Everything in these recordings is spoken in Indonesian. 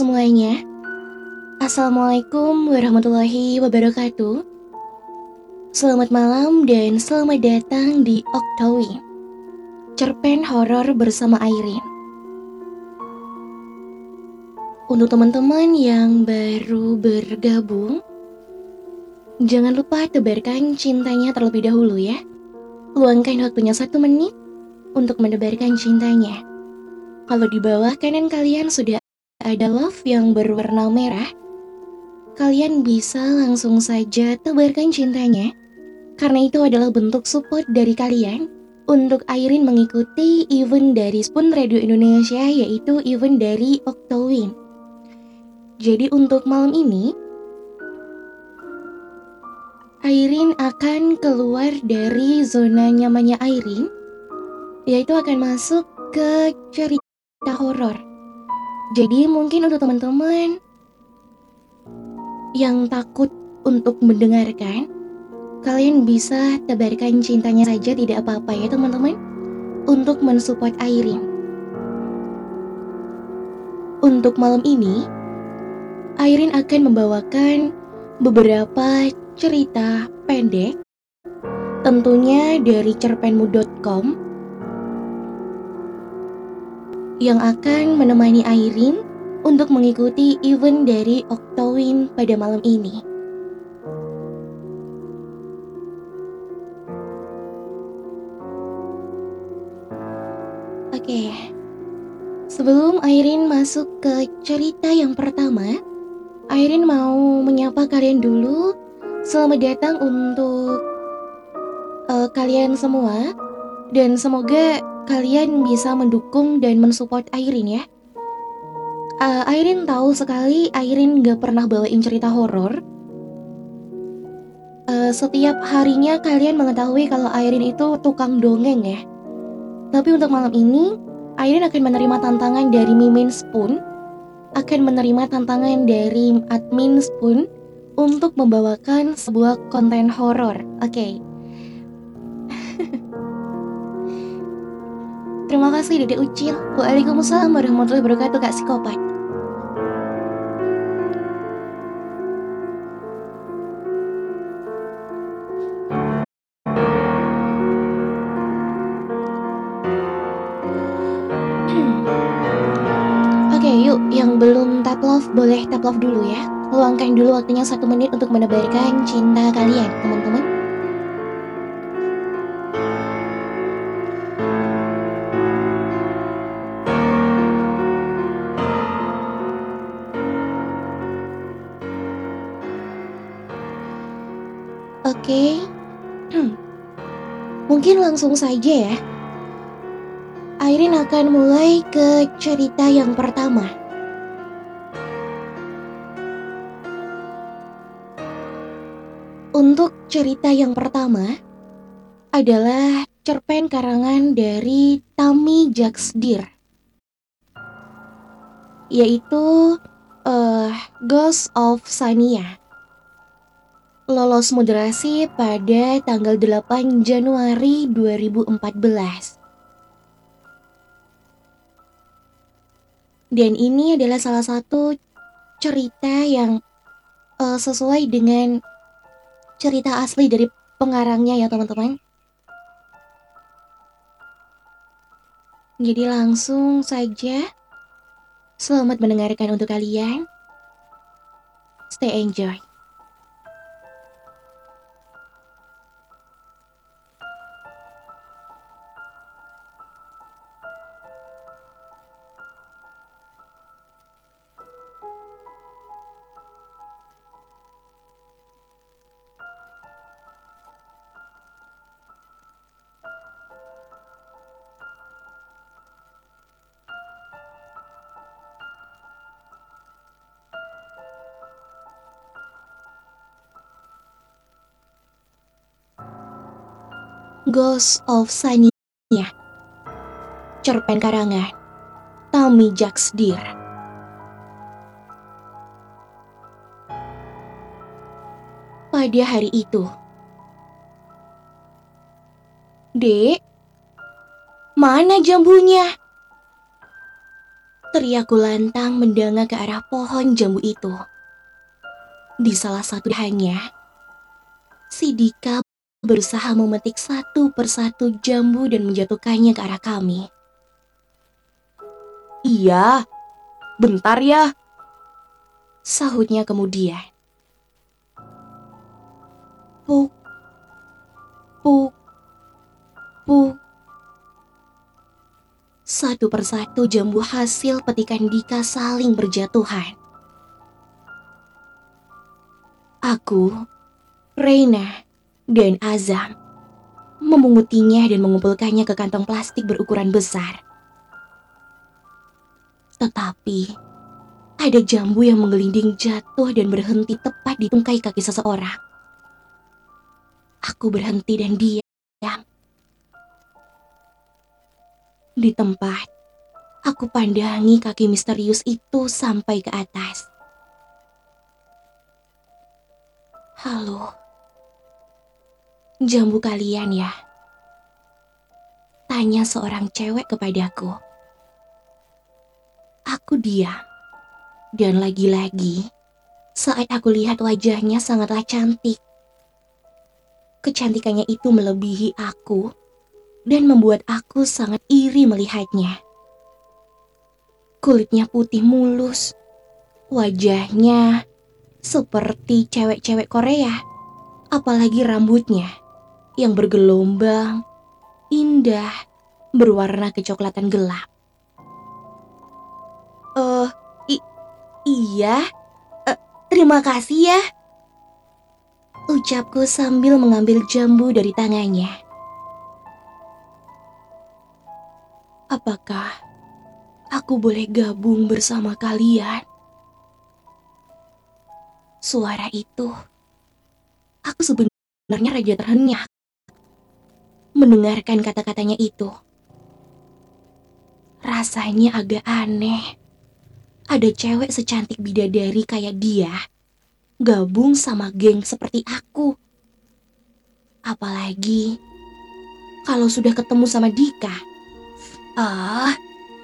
Semuanya. Assalamualaikum warahmatullahi wabarakatuh. Selamat malam dan selamat datang di Oktowi. Cerpen horor bersama Airin. Untuk teman-teman yang baru bergabung, jangan lupa tebarkan cintanya terlebih dahulu ya. Luangkan waktunya satu menit untuk menebarkan cintanya. Kalau di bawah kanan kalian sudah ada love yang berwarna merah, kalian bisa langsung saja tebarkan cintanya. Karena itu adalah bentuk support dari kalian untuk Airin mengikuti event dari Spoon Radio Indonesia yaitu event dari Octowin. Jadi untuk malam ini, Airin akan keluar dari zona nyamannya Airin, yaitu akan masuk ke cerita horor. Jadi mungkin untuk teman-teman yang takut untuk mendengarkan, kalian bisa tebarkan cintanya saja tidak apa-apa ya teman-teman untuk mensupport Airin. Untuk malam ini, Airin akan membawakan beberapa cerita pendek tentunya dari cerpenmu.com yang akan menemani Airin untuk mengikuti event dari Octowin pada malam ini. Oke, sebelum Airin masuk ke cerita yang pertama, Airin mau menyapa kalian dulu. Selamat datang untuk uh, kalian semua dan semoga kalian bisa mendukung dan mensupport Airin ya. Uh, Airin tahu sekali Airin gak pernah bawain cerita horor. Uh, setiap harinya kalian mengetahui kalau Airin itu tukang dongeng ya. Tapi untuk malam ini, Airin akan menerima tantangan dari Mimin Spoon akan menerima tantangan dari admin Spoon untuk membawakan sebuah konten horor. Oke. Okay. Terima kasih Dede Ucil. Waalaikumsalam warahmatullahi wabarakatuh Kak Psikopat. boleh tap love dulu ya. Luangkan dulu waktunya satu menit untuk menebarkan cinta kalian, teman-teman. Oke, hmm. mungkin langsung saja ya. Airin akan mulai ke cerita yang pertama. Untuk cerita yang pertama adalah cerpen karangan dari Tami Jaksdir yaitu uh, Ghost of Sania. Lolos moderasi pada tanggal 8 Januari 2014. Dan ini adalah salah satu cerita yang uh, sesuai dengan cerita asli dari pengarangnya ya teman-teman. Jadi langsung saja selamat mendengarkan untuk kalian. Stay enjoy. Ghost of Sania Cerpen karangan Tommy Jacksdir Pada hari itu Dek Mana jambunya? Teriakku lantang mendanga ke arah pohon jambu itu. Di salah satu hanya, si Dika berusaha memetik satu persatu jambu dan menjatuhkannya ke arah kami. Iya, bentar ya. Sahutnya kemudian. Puk, puk, puk. Satu persatu jambu hasil petikan Dika saling berjatuhan. Aku, Reina, dan Azam memungutinya dan mengumpulkannya ke kantong plastik berukuran besar. Tetapi, ada jambu yang menggelinding jatuh dan berhenti tepat di tungkai kaki seseorang. Aku berhenti dan diam. Di tempat, aku pandangi kaki misterius itu sampai ke atas. Halo, jambu kalian ya? Tanya seorang cewek kepadaku. Aku diam. Dan lagi-lagi, saat aku lihat wajahnya sangatlah cantik. Kecantikannya itu melebihi aku dan membuat aku sangat iri melihatnya. Kulitnya putih mulus, wajahnya seperti cewek-cewek Korea, apalagi rambutnya yang bergelombang, indah, berwarna kecoklatan gelap. Eh, uh, Iya, uh, terima kasih ya. Ucapku sambil mengambil jambu dari tangannya. Apakah aku boleh gabung bersama kalian? Suara itu, aku sebenarnya raja terhenyak. Mendengarkan kata-katanya itu, rasanya agak aneh ada cewek secantik bidadari kayak dia gabung sama geng seperti aku. Apalagi kalau sudah ketemu sama Dika. Ah,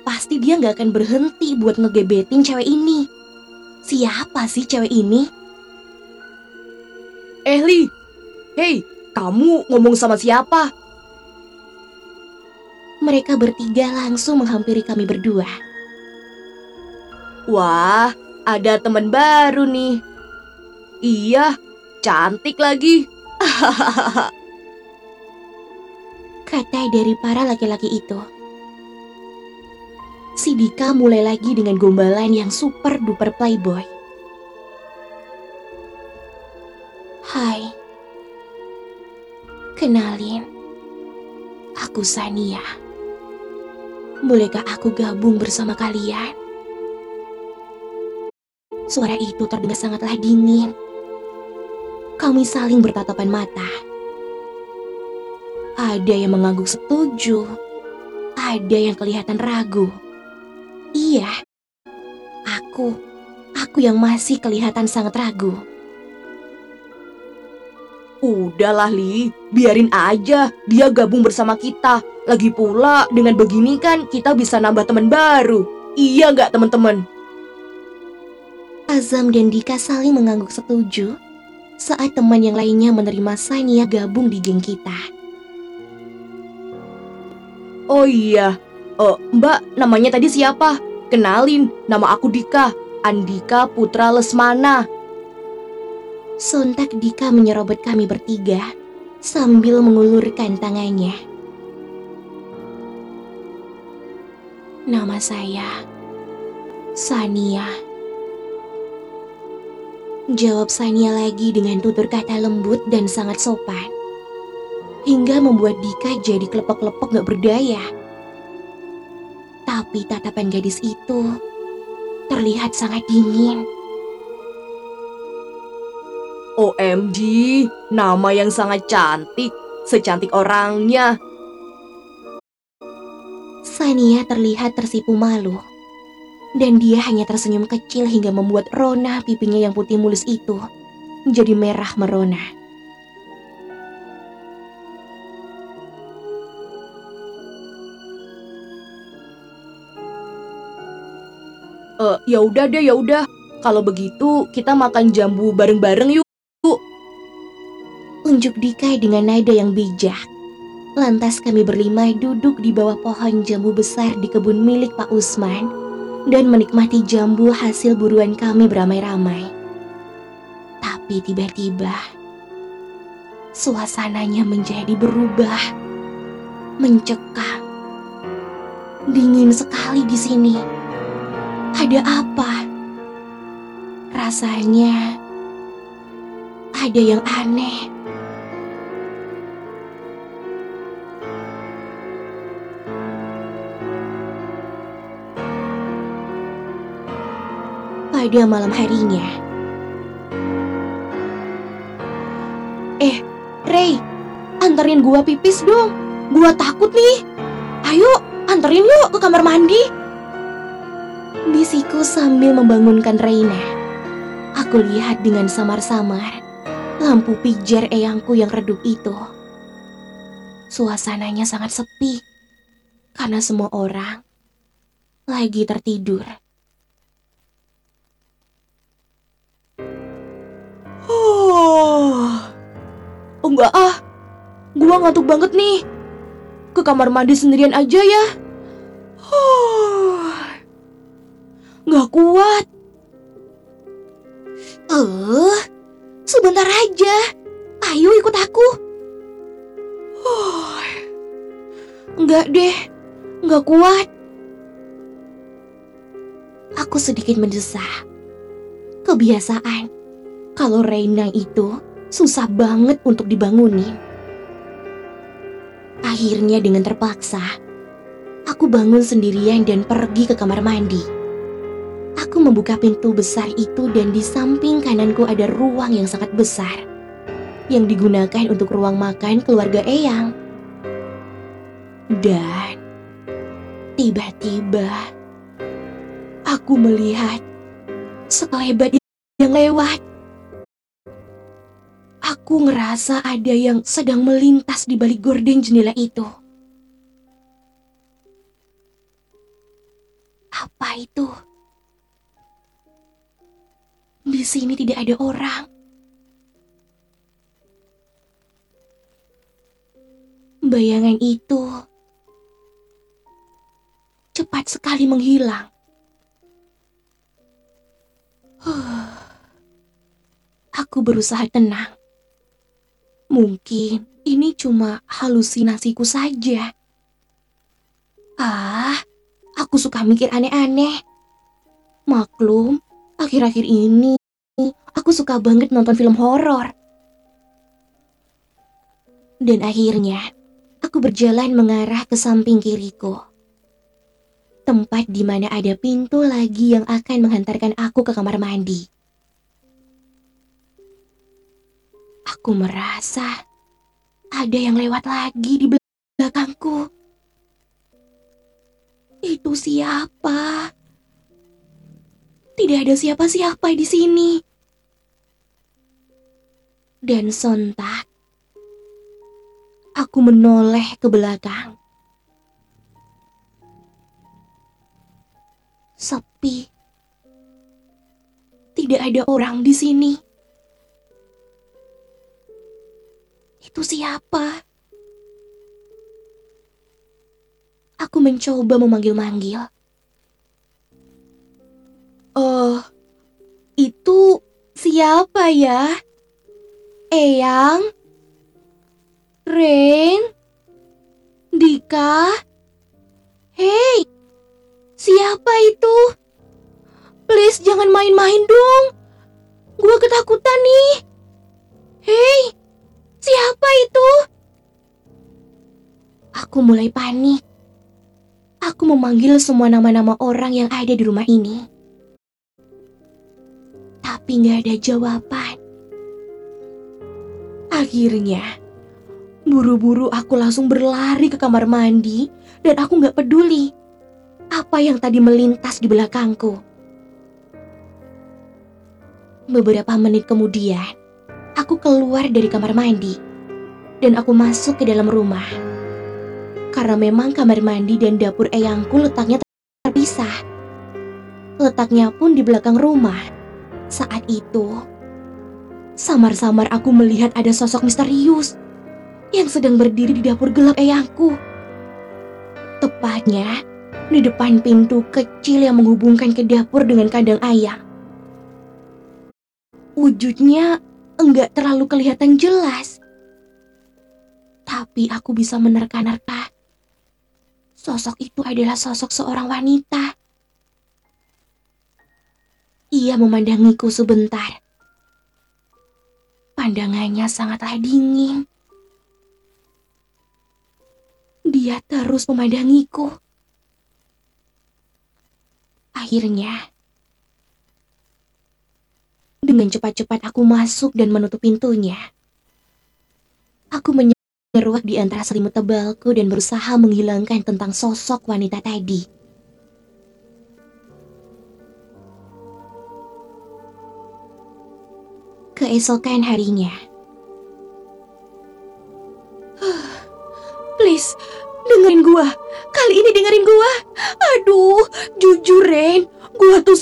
pasti dia nggak akan berhenti buat ngegebetin cewek ini. Siapa sih cewek ini? Eh Li, hei, kamu ngomong sama siapa? Mereka bertiga langsung menghampiri kami berdua. Wah, ada teman baru nih. Iya, cantik lagi. Kata dari para laki-laki itu. Si Dika mulai lagi dengan gombalan yang super duper playboy. Hai. Kenalin. Aku Sania. Bolehkah aku gabung bersama kalian? Suara itu terdengar sangatlah dingin. Kami saling bertatapan mata. Ada yang mengangguk setuju, ada yang kelihatan ragu. Iya, aku, aku yang masih kelihatan sangat ragu. Udahlah Li, biarin aja dia gabung bersama kita. Lagi pula dengan begini kan kita bisa nambah teman baru. Iya nggak teman-teman? Azam dan Dika saling mengangguk setuju saat teman yang lainnya menerima Sania gabung di geng kita. Oh iya, oh, Mbak namanya tadi siapa? Kenalin, nama aku Dika, Andika Putra Lesmana. Sontak Dika menyerobot kami bertiga sambil mengulurkan tangannya. Nama saya Sania. Jawab Sania lagi dengan tutur kata lembut dan sangat sopan. Hingga membuat Dika jadi kelepok-kelepok gak berdaya. Tapi tatapan gadis itu terlihat sangat dingin. OMG, nama yang sangat cantik, secantik orangnya. Sania terlihat tersipu malu dan dia hanya tersenyum kecil hingga membuat Rona pipinya yang putih mulus itu menjadi merah merona. Eh, ya udah deh, ya udah. Kalau begitu kita makan jambu bareng-bareng yuk. Unjuk Dika dengan nada yang bijak. Lantas kami berlima duduk di bawah pohon jambu besar di kebun milik Pak Usman dan menikmati jambu hasil buruan kami beramai-ramai. Tapi tiba-tiba suasananya menjadi berubah, mencekam, dingin sekali di sini. Ada apa? Rasanya ada yang aneh. Pada malam harinya. Eh, Ray, anterin gua pipis dong. Gua takut nih. Ayo, anterin yuk ke kamar mandi. Bisiku sambil membangunkan Reina. Aku lihat dengan samar-samar lampu pijar eyangku yang redup itu. Suasananya sangat sepi karena semua orang lagi tertidur. Oh, enggak ah. Gua ngantuk banget nih. Ke kamar mandi sendirian aja ya. Oh, nggak kuat. Eh, sebentar aja. Ayo ikut aku. Oh, enggak deh, nggak kuat. Aku sedikit mendesah. Kebiasaan kalau Reina itu susah banget untuk dibangunin. Akhirnya dengan terpaksa, aku bangun sendirian dan pergi ke kamar mandi. Aku membuka pintu besar itu dan di samping kananku ada ruang yang sangat besar yang digunakan untuk ruang makan keluarga Eyang. Dan tiba-tiba aku melihat sekelebat yang lewat. Aku ngerasa ada yang sedang melintas di balik gorden jendela itu. Apa itu? Di sini tidak ada orang. Bayangan itu cepat sekali menghilang. Aku berusaha tenang. Mungkin ini cuma halusinasiku saja. Ah, aku suka mikir aneh-aneh. Maklum, akhir-akhir ini aku suka banget nonton film horor. Dan akhirnya, aku berjalan mengarah ke samping kiriku. Tempat di mana ada pintu lagi yang akan menghantarkan aku ke kamar mandi. Aku merasa ada yang lewat lagi di belakangku. Itu siapa? Tidak ada siapa-siapa di sini. Dan sontak, aku menoleh ke belakang. Sepi. Tidak ada orang di sini. Itu siapa? Aku mencoba memanggil-manggil. Oh, itu siapa ya? Eyang? Rain? Dika? Hei, siapa itu? Please jangan main-main dong. Gua ketakutan nih. Hei, siapa itu? Aku mulai panik. Aku memanggil semua nama-nama orang yang ada di rumah ini. Tapi nggak ada jawaban. Akhirnya, buru-buru aku langsung berlari ke kamar mandi dan aku nggak peduli apa yang tadi melintas di belakangku. Beberapa menit kemudian, aku keluar dari kamar mandi dan aku masuk ke dalam rumah. Karena memang kamar mandi dan dapur eyangku letaknya terpisah. Letaknya pun di belakang rumah. Saat itu, samar-samar aku melihat ada sosok misterius yang sedang berdiri di dapur gelap eyangku. Tepatnya di depan pintu kecil yang menghubungkan ke dapur dengan kandang ayam. Wujudnya enggak terlalu kelihatan jelas. Tapi aku bisa menerka-nerka. Sosok itu adalah sosok seorang wanita. Ia memandangiku sebentar. Pandangannya sangatlah dingin. Dia terus memandangiku. Akhirnya, dengan cepat-cepat aku masuk dan menutup pintunya. Aku menyeruak di antara selimut tebalku dan berusaha menghilangkan tentang sosok wanita tadi. Keesokan harinya. Please, dengerin gua. Kali ini dengerin gua. Aduh, jujur Ren, gua tuh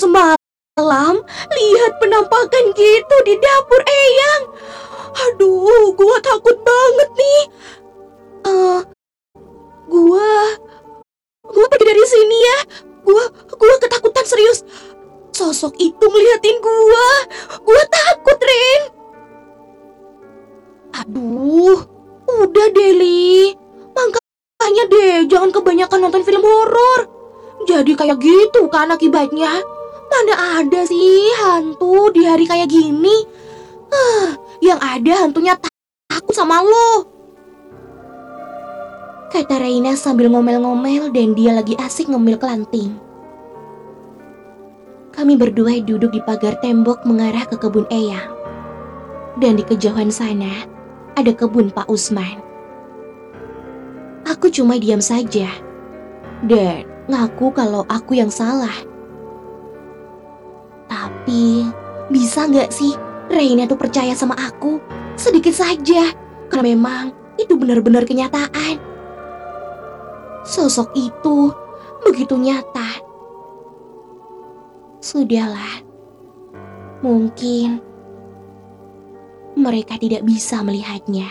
semalam lihat penampakan gitu di dapur Eyang. Aduh, gua takut banget nih. Eh, uh, gua gua pergi dari sini ya. Gua gua ketakutan serius. Sosok itu ngeliatin gua. Gua takut, Ren. Aduh, udah Deli. Makanya deh, jangan kebanyakan nonton film horor. Jadi kayak gitu kan akibatnya. Mana ada sih hantu di hari kayak gini? Huh, yang ada hantunya takut sama lo. Kata Reina sambil ngomel-ngomel dan dia lagi asik ngemil kelanting. Kami berdua duduk di pagar tembok mengarah ke kebun Eyang. Dan di kejauhan sana, ada kebun Pak Usman. Aku cuma diam saja. Dan ngaku kalau aku yang salah. Tapi, bisa nggak sih Reina tuh percaya sama aku? Sedikit saja, karena memang itu benar-benar kenyataan. Sosok itu begitu nyata Sudahlah, mungkin mereka tidak bisa melihatnya.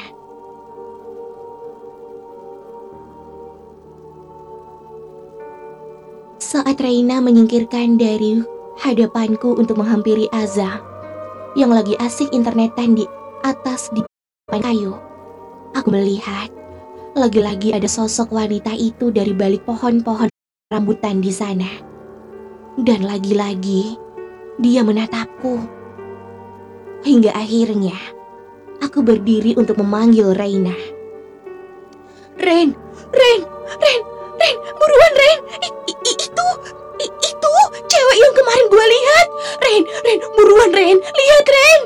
Saat Reina menyingkirkan dari hadapanku untuk menghampiri Aza yang lagi asik internetan di atas di kayu, aku melihat lagi-lagi ada sosok wanita itu dari balik pohon-pohon rambutan di sana. Dan lagi-lagi, dia menatapku. Hingga akhirnya, aku berdiri untuk memanggil Reina. Ren, Ren, Ren, Ren, buruan Ren. I, i, itu, i, itu cewek yang kemarin gue lihat. Ren, Ren, buruan Ren, lihat Ren.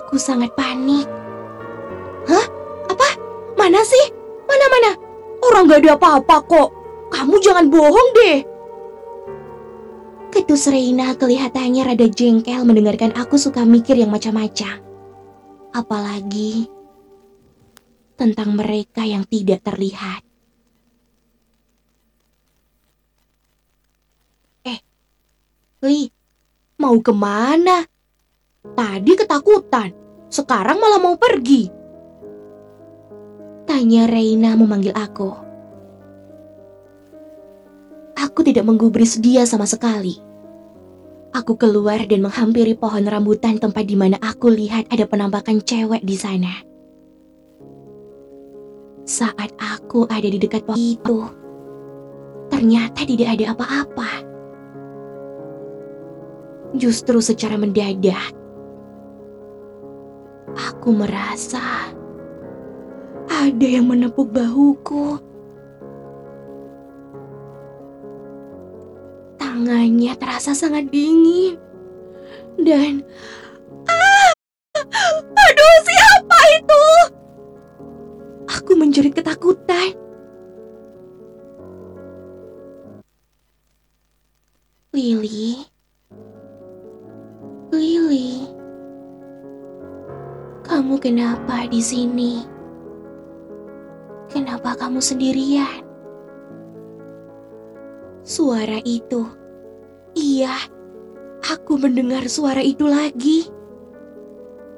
Aku sangat panik. Hah? Apa? Mana sih? Mana-mana? Orang gak ada apa-apa kok. Kamu jangan bohong deh. Ketus Reina kelihatannya rada jengkel mendengarkan aku suka mikir yang macam-macam. Apalagi tentang mereka yang tidak terlihat. Li, mau ke mana? Tadi ketakutan, sekarang malah mau pergi. Tanya Reina memanggil aku. Aku tidak menggubris dia sama sekali. Aku keluar dan menghampiri pohon rambutan tempat di mana aku lihat ada penampakan cewek di sana. Saat aku ada di dekat pohon itu, ternyata tidak ada apa-apa. Justru secara mendadak, aku merasa ada yang menepuk bahuku. Tangannya terasa sangat dingin. Dan... Ah! Aduh, siapa itu? Aku menjerit ketakutan. Lily. Lily. Kamu kenapa di sini? Kenapa kamu sendirian? Suara itu Iya, aku mendengar suara itu lagi.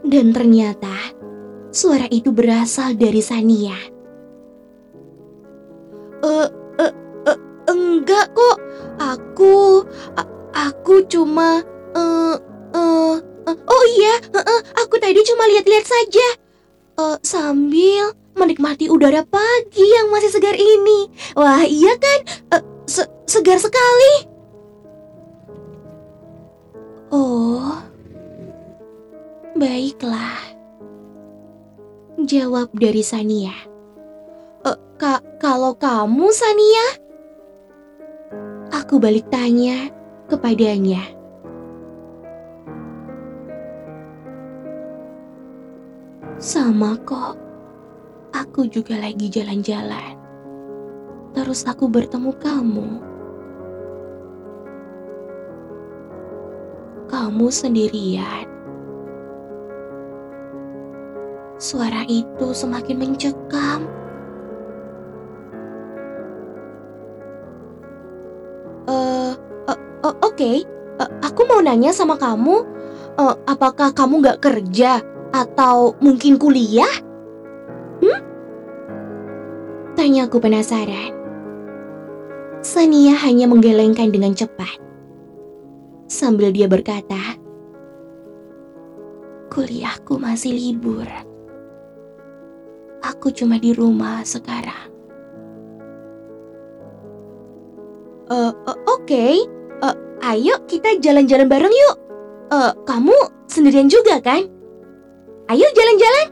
Dan ternyata suara itu berasal dari Sania. Eh, eh, eh, enggak kok. Aku, a- aku cuma, eh, aku tadi cuma lihat-lihat saja. Eh, sambil menikmati udara pagi yang masih segar ini. Wah, iya kan? Eh, se- segar sekali. Oh, baiklah. Jawab dari Sania. "Eh, ka kalau kamu Sania? Aku balik tanya kepadanya. Sama kok. Aku juga lagi jalan-jalan. Terus aku bertemu kamu. Kamu sendirian. Suara itu semakin mencekam. Eh, eh, eh, oke. Eh, aku mau nanya sama kamu, eh, apakah kamu nggak kerja atau mungkin kuliah? Hmm? Tanya aku penasaran. Sania hanya menggelengkan dengan cepat. Sambil dia berkata, Kuliahku masih libur. Aku cuma di rumah sekarang. Eh, eh, oke. Eh, ayo kita jalan-jalan bareng yuk. Eh, kamu sendirian juga kan? Ayo jalan-jalan.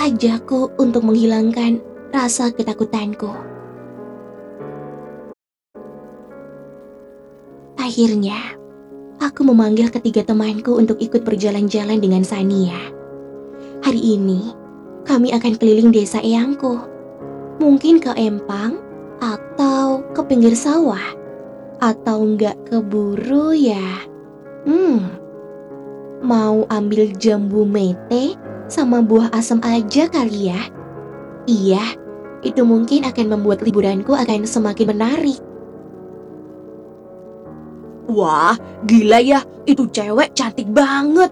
Ajakku untuk menghilangkan rasa ketakutanku. Akhirnya, aku memanggil ketiga temanku untuk ikut berjalan-jalan dengan Sania. Hari ini, kami akan keliling desa Eyangku. Mungkin ke Empang atau ke pinggir sawah. Atau nggak keburu ya. Hmm, mau ambil jambu mete sama buah asam aja kali ya. Iya, itu mungkin akan membuat liburanku akan semakin menarik. Wah, gila ya, itu cewek cantik banget.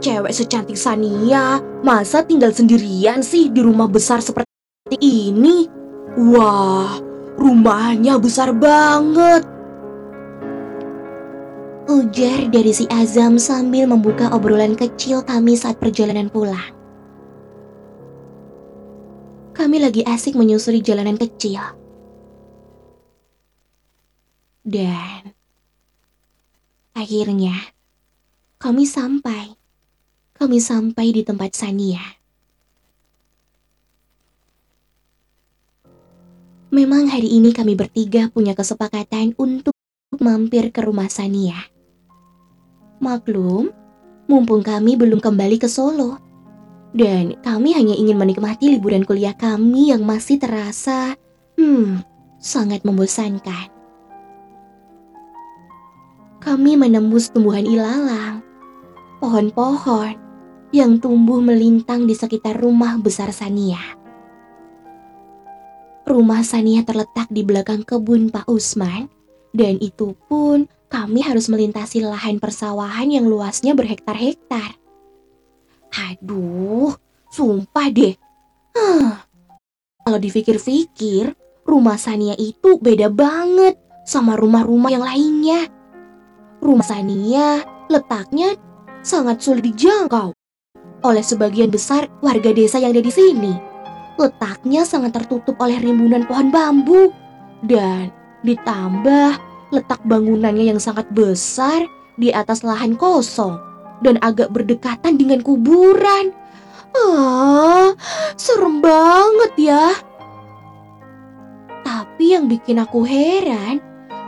Cewek secantik Sania, masa tinggal sendirian sih di rumah besar seperti ini? Wah, rumahnya besar banget. Ujar dari si Azam sambil membuka obrolan kecil kami saat perjalanan pulang. Kami lagi asik menyusuri jalanan kecil. Dan akhirnya kami sampai. Kami sampai di tempat Sania. Memang hari ini kami bertiga punya kesepakatan untuk mampir ke rumah Sania. Maklum, mumpung kami belum kembali ke Solo. Dan kami hanya ingin menikmati liburan kuliah kami yang masih terasa, hmm, sangat membosankan. Kami menembus tumbuhan ilalang, pohon-pohon yang tumbuh melintang di sekitar rumah besar Sania. Rumah Sania terletak di belakang kebun Pak Usman dan itu pun kami harus melintasi lahan persawahan yang luasnya berhektar-hektar. Aduh, sumpah deh. Huh. Kalau dipikir-pikir, rumah Sania itu beda banget sama rumah-rumah yang lainnya. Rumah Sania letaknya sangat sulit dijangkau oleh sebagian besar warga desa yang ada di sini. Letaknya sangat tertutup oleh rimbunan pohon bambu dan ditambah letak bangunannya yang sangat besar di atas lahan kosong dan agak berdekatan dengan kuburan. Ah, serem banget ya. Tapi yang bikin aku heran,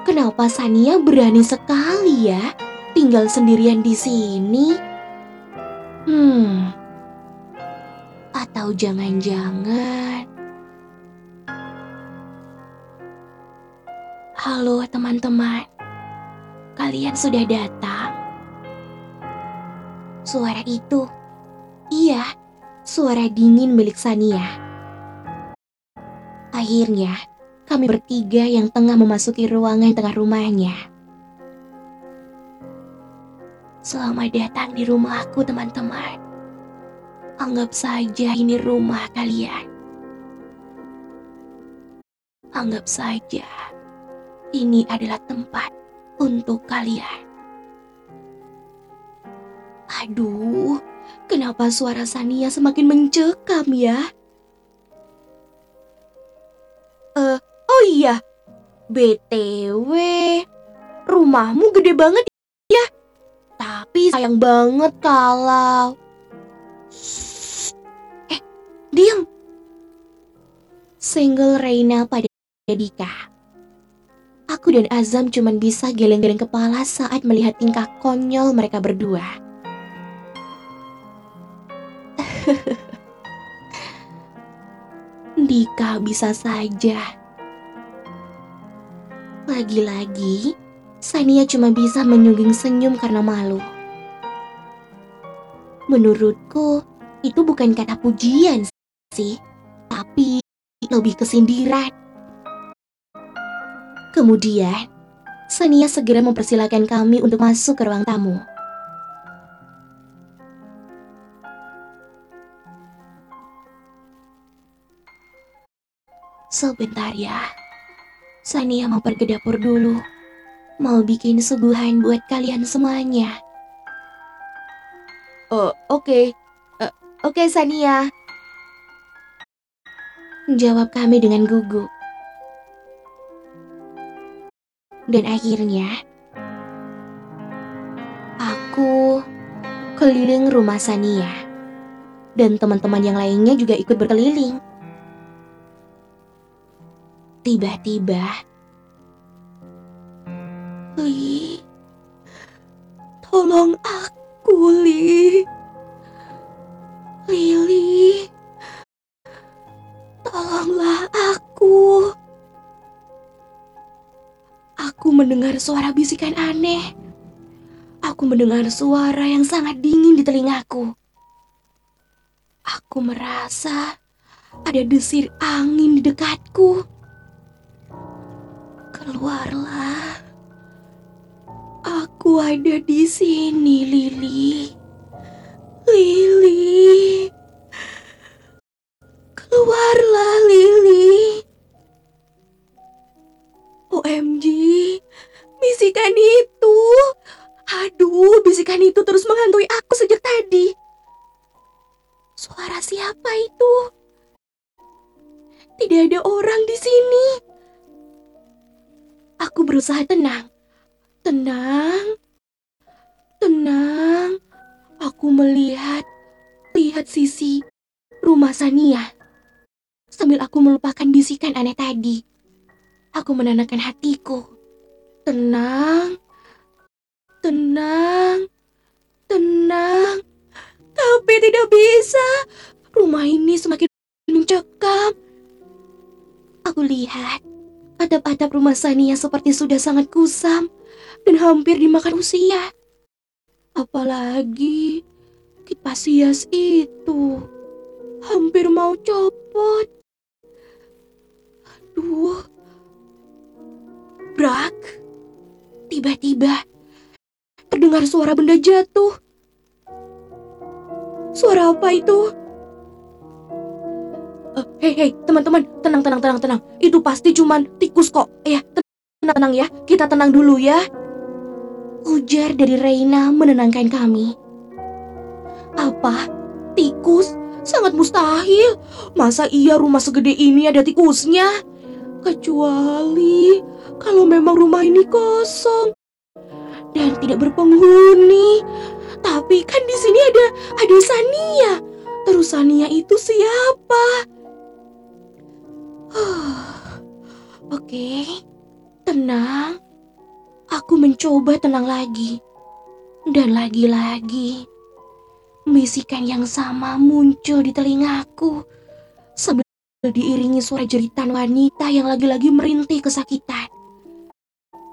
kenapa Sania berani sekali ya tinggal sendirian di sini? Hmm. Atau jangan-jangan Halo teman-teman, kalian sudah datang? Suara itu, iya, suara dingin milik Sania. Akhirnya, kami bertiga yang tengah memasuki ruangan tengah rumahnya. Selamat datang di rumahku, teman-teman. Anggap saja ini rumah kalian. Anggap saja ini adalah tempat untuk kalian. Aduh, kenapa suara Sania semakin mencekam ya? Eh, oh iya. BTW, rumahmu gede banget ya. Tapi sayang banget kalau Eh, diam. Single Reina pada Dika. Aku dan Azam cuma bisa geleng-geleng kepala saat melihat tingkah konyol mereka berdua. Dika bisa saja. Lagi-lagi, Sania cuma bisa menyungging senyum karena malu. Menurutku, itu bukan kata pujian sih, tapi lebih kesindiran. Kemudian, Sania segera mempersilahkan kami untuk masuk ke ruang tamu. Sebentar ya, Sania mau pergi dapur dulu. Mau bikin suguhan buat kalian semuanya. Oh, oke. Okay. Uh, oke, okay, Sania. Jawab kami dengan gugup. Dan akhirnya, aku keliling rumah Sania. Dan teman-teman yang lainnya juga ikut berkeliling. Tiba-tiba, Li, tolong aku, Li. Lili, tolonglah aku. Aku mendengar suara bisikan aneh. Aku mendengar suara yang sangat dingin di telingaku. Aku merasa ada desir angin di dekatku. Keluarlah. Aku ada di sini, Lili. Lili. Keluarlah, Lili. Siapa itu? Tidak ada orang di sini. Aku berusaha tenang. Tenang. Tenang. Aku melihat lihat sisi rumah Sania. Sambil aku melupakan bisikan aneh tadi. Aku menenangkan hatiku. Tenang. Tenang. Tenang. Tapi tidak bisa. Rumah ini semakin mencekam. Aku lihat Atap-atap rumah Sania seperti sudah sangat kusam dan hampir dimakan usia. Apalagi kipas hias itu hampir mau copot. Aduh. Brak. Tiba-tiba terdengar suara benda jatuh. Suara apa itu? Uh, hei, hei, teman-teman, tenang, tenang, tenang, tenang. Itu pasti cuman tikus kok. Ya, tenang, tenang ya. Kita tenang dulu ya. Ujar dari Reina menenangkan kami. Apa? Tikus? Sangat mustahil. Masa iya rumah segede ini ada tikusnya? Kecuali kalau memang rumah ini kosong dan tidak berpenghuni. Tapi kan di sini ada ada Sania. Terus Sania itu siapa? Oke, tenang. Aku mencoba tenang lagi. Dan lagi-lagi, bisikan yang sama muncul di telingaku. Sambil diiringi suara jeritan wanita yang lagi-lagi merintih kesakitan.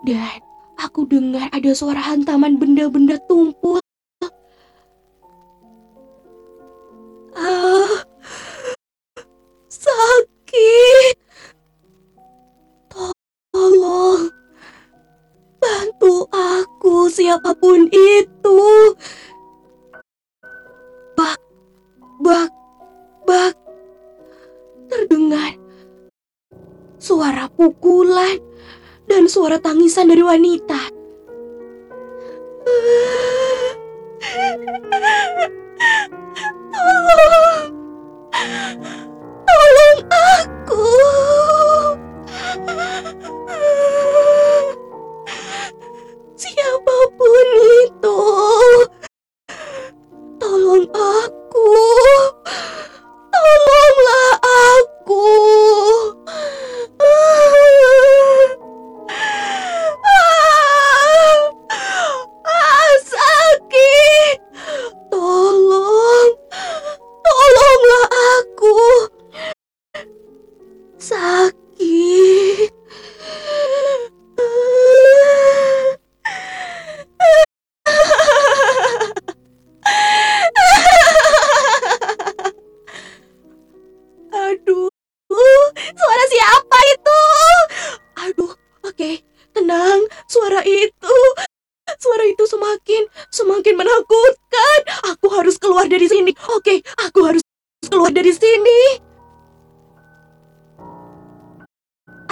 Dan aku dengar ada suara hantaman benda-benda tumpul. sakit. Tolong, bantu aku siapa pun itu. Bak, bak, bak. Terdengar suara pukulan dan suara tangisan dari wanita.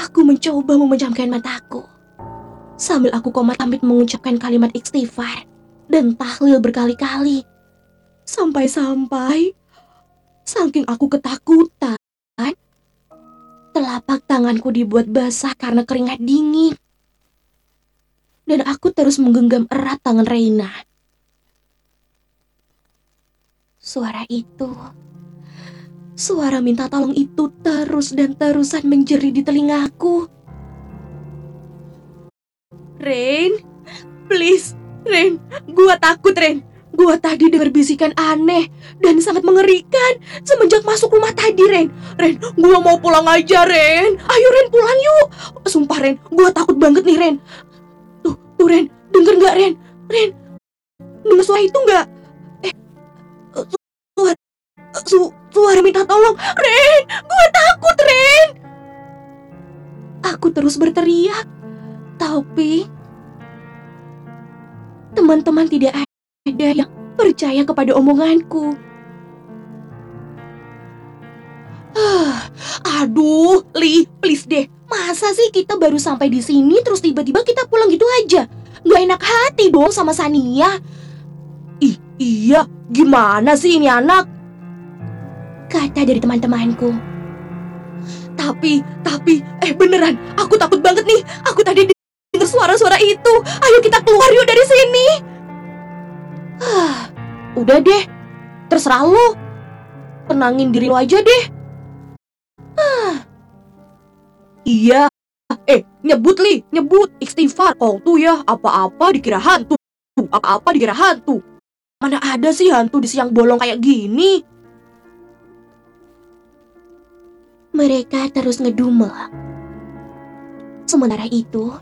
Aku mencoba memejamkan mataku. Sambil aku komat amit mengucapkan kalimat istighfar dan tahlil berkali-kali. Sampai-sampai Saking aku ketakutan, telapak tanganku dibuat basah karena keringat dingin. Dan aku terus menggenggam erat tangan Reina. Suara itu, suara minta tolong itu terus dan terusan menjerit di telingaku. Rain, please, Rain, gua takut, Rain. Gua tadi dengar bisikan aneh dan sangat mengerikan semenjak masuk rumah tadi, Ren. Ren, gua mau pulang aja, Ren. Ayo, Ren, pulang yuk. Sumpah, Ren, gua takut banget nih, Ren. Tuh, tuh, Ren, denger nggak, Ren? Ren, denger suara itu nggak? Su suara, su suara minta tolong. Ren, gua takut, Ren. Aku terus berteriak, tapi teman-teman tidak ada yang percaya kepada omonganku. Ah, aduh, Li, please deh. Masa sih kita baru sampai di sini terus tiba-tiba kita pulang gitu aja? Gak enak hati dong sama Sania. Ih, iya, gimana sih ini anak? Kata dari teman-temanku. Tapi, tapi, eh beneran, aku takut banget nih. Aku tadi dengar suara-suara itu. Ayo kita keluar yuk dari sini. Ah, udah deh, terserah lo. Tenangin diri lo aja deh. Ah. Iya, eh nyebut li, nyebut istighfar. Kau tuh ya apa-apa dikira hantu, apa-apa dikira hantu. Mana ada sih hantu di siang bolong kayak gini? Mereka terus ngedumel. Sementara itu,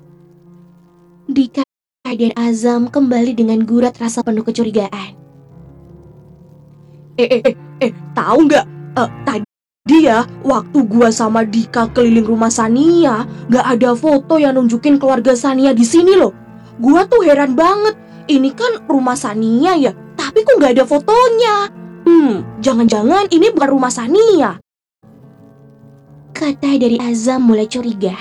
Dika dan Azam kembali dengan gurat rasa penuh kecurigaan. Eh, eh, eh, eh, tahu nggak? Eh, tadi ya, waktu gua sama Dika keliling rumah Sania, nggak ada foto yang nunjukin keluarga Sania di sini loh. Gua tuh heran banget. Ini kan rumah Sania ya, tapi kok nggak ada fotonya? Hmm, jangan-jangan ini bukan rumah Sania. Kata dari Azam mulai curiga.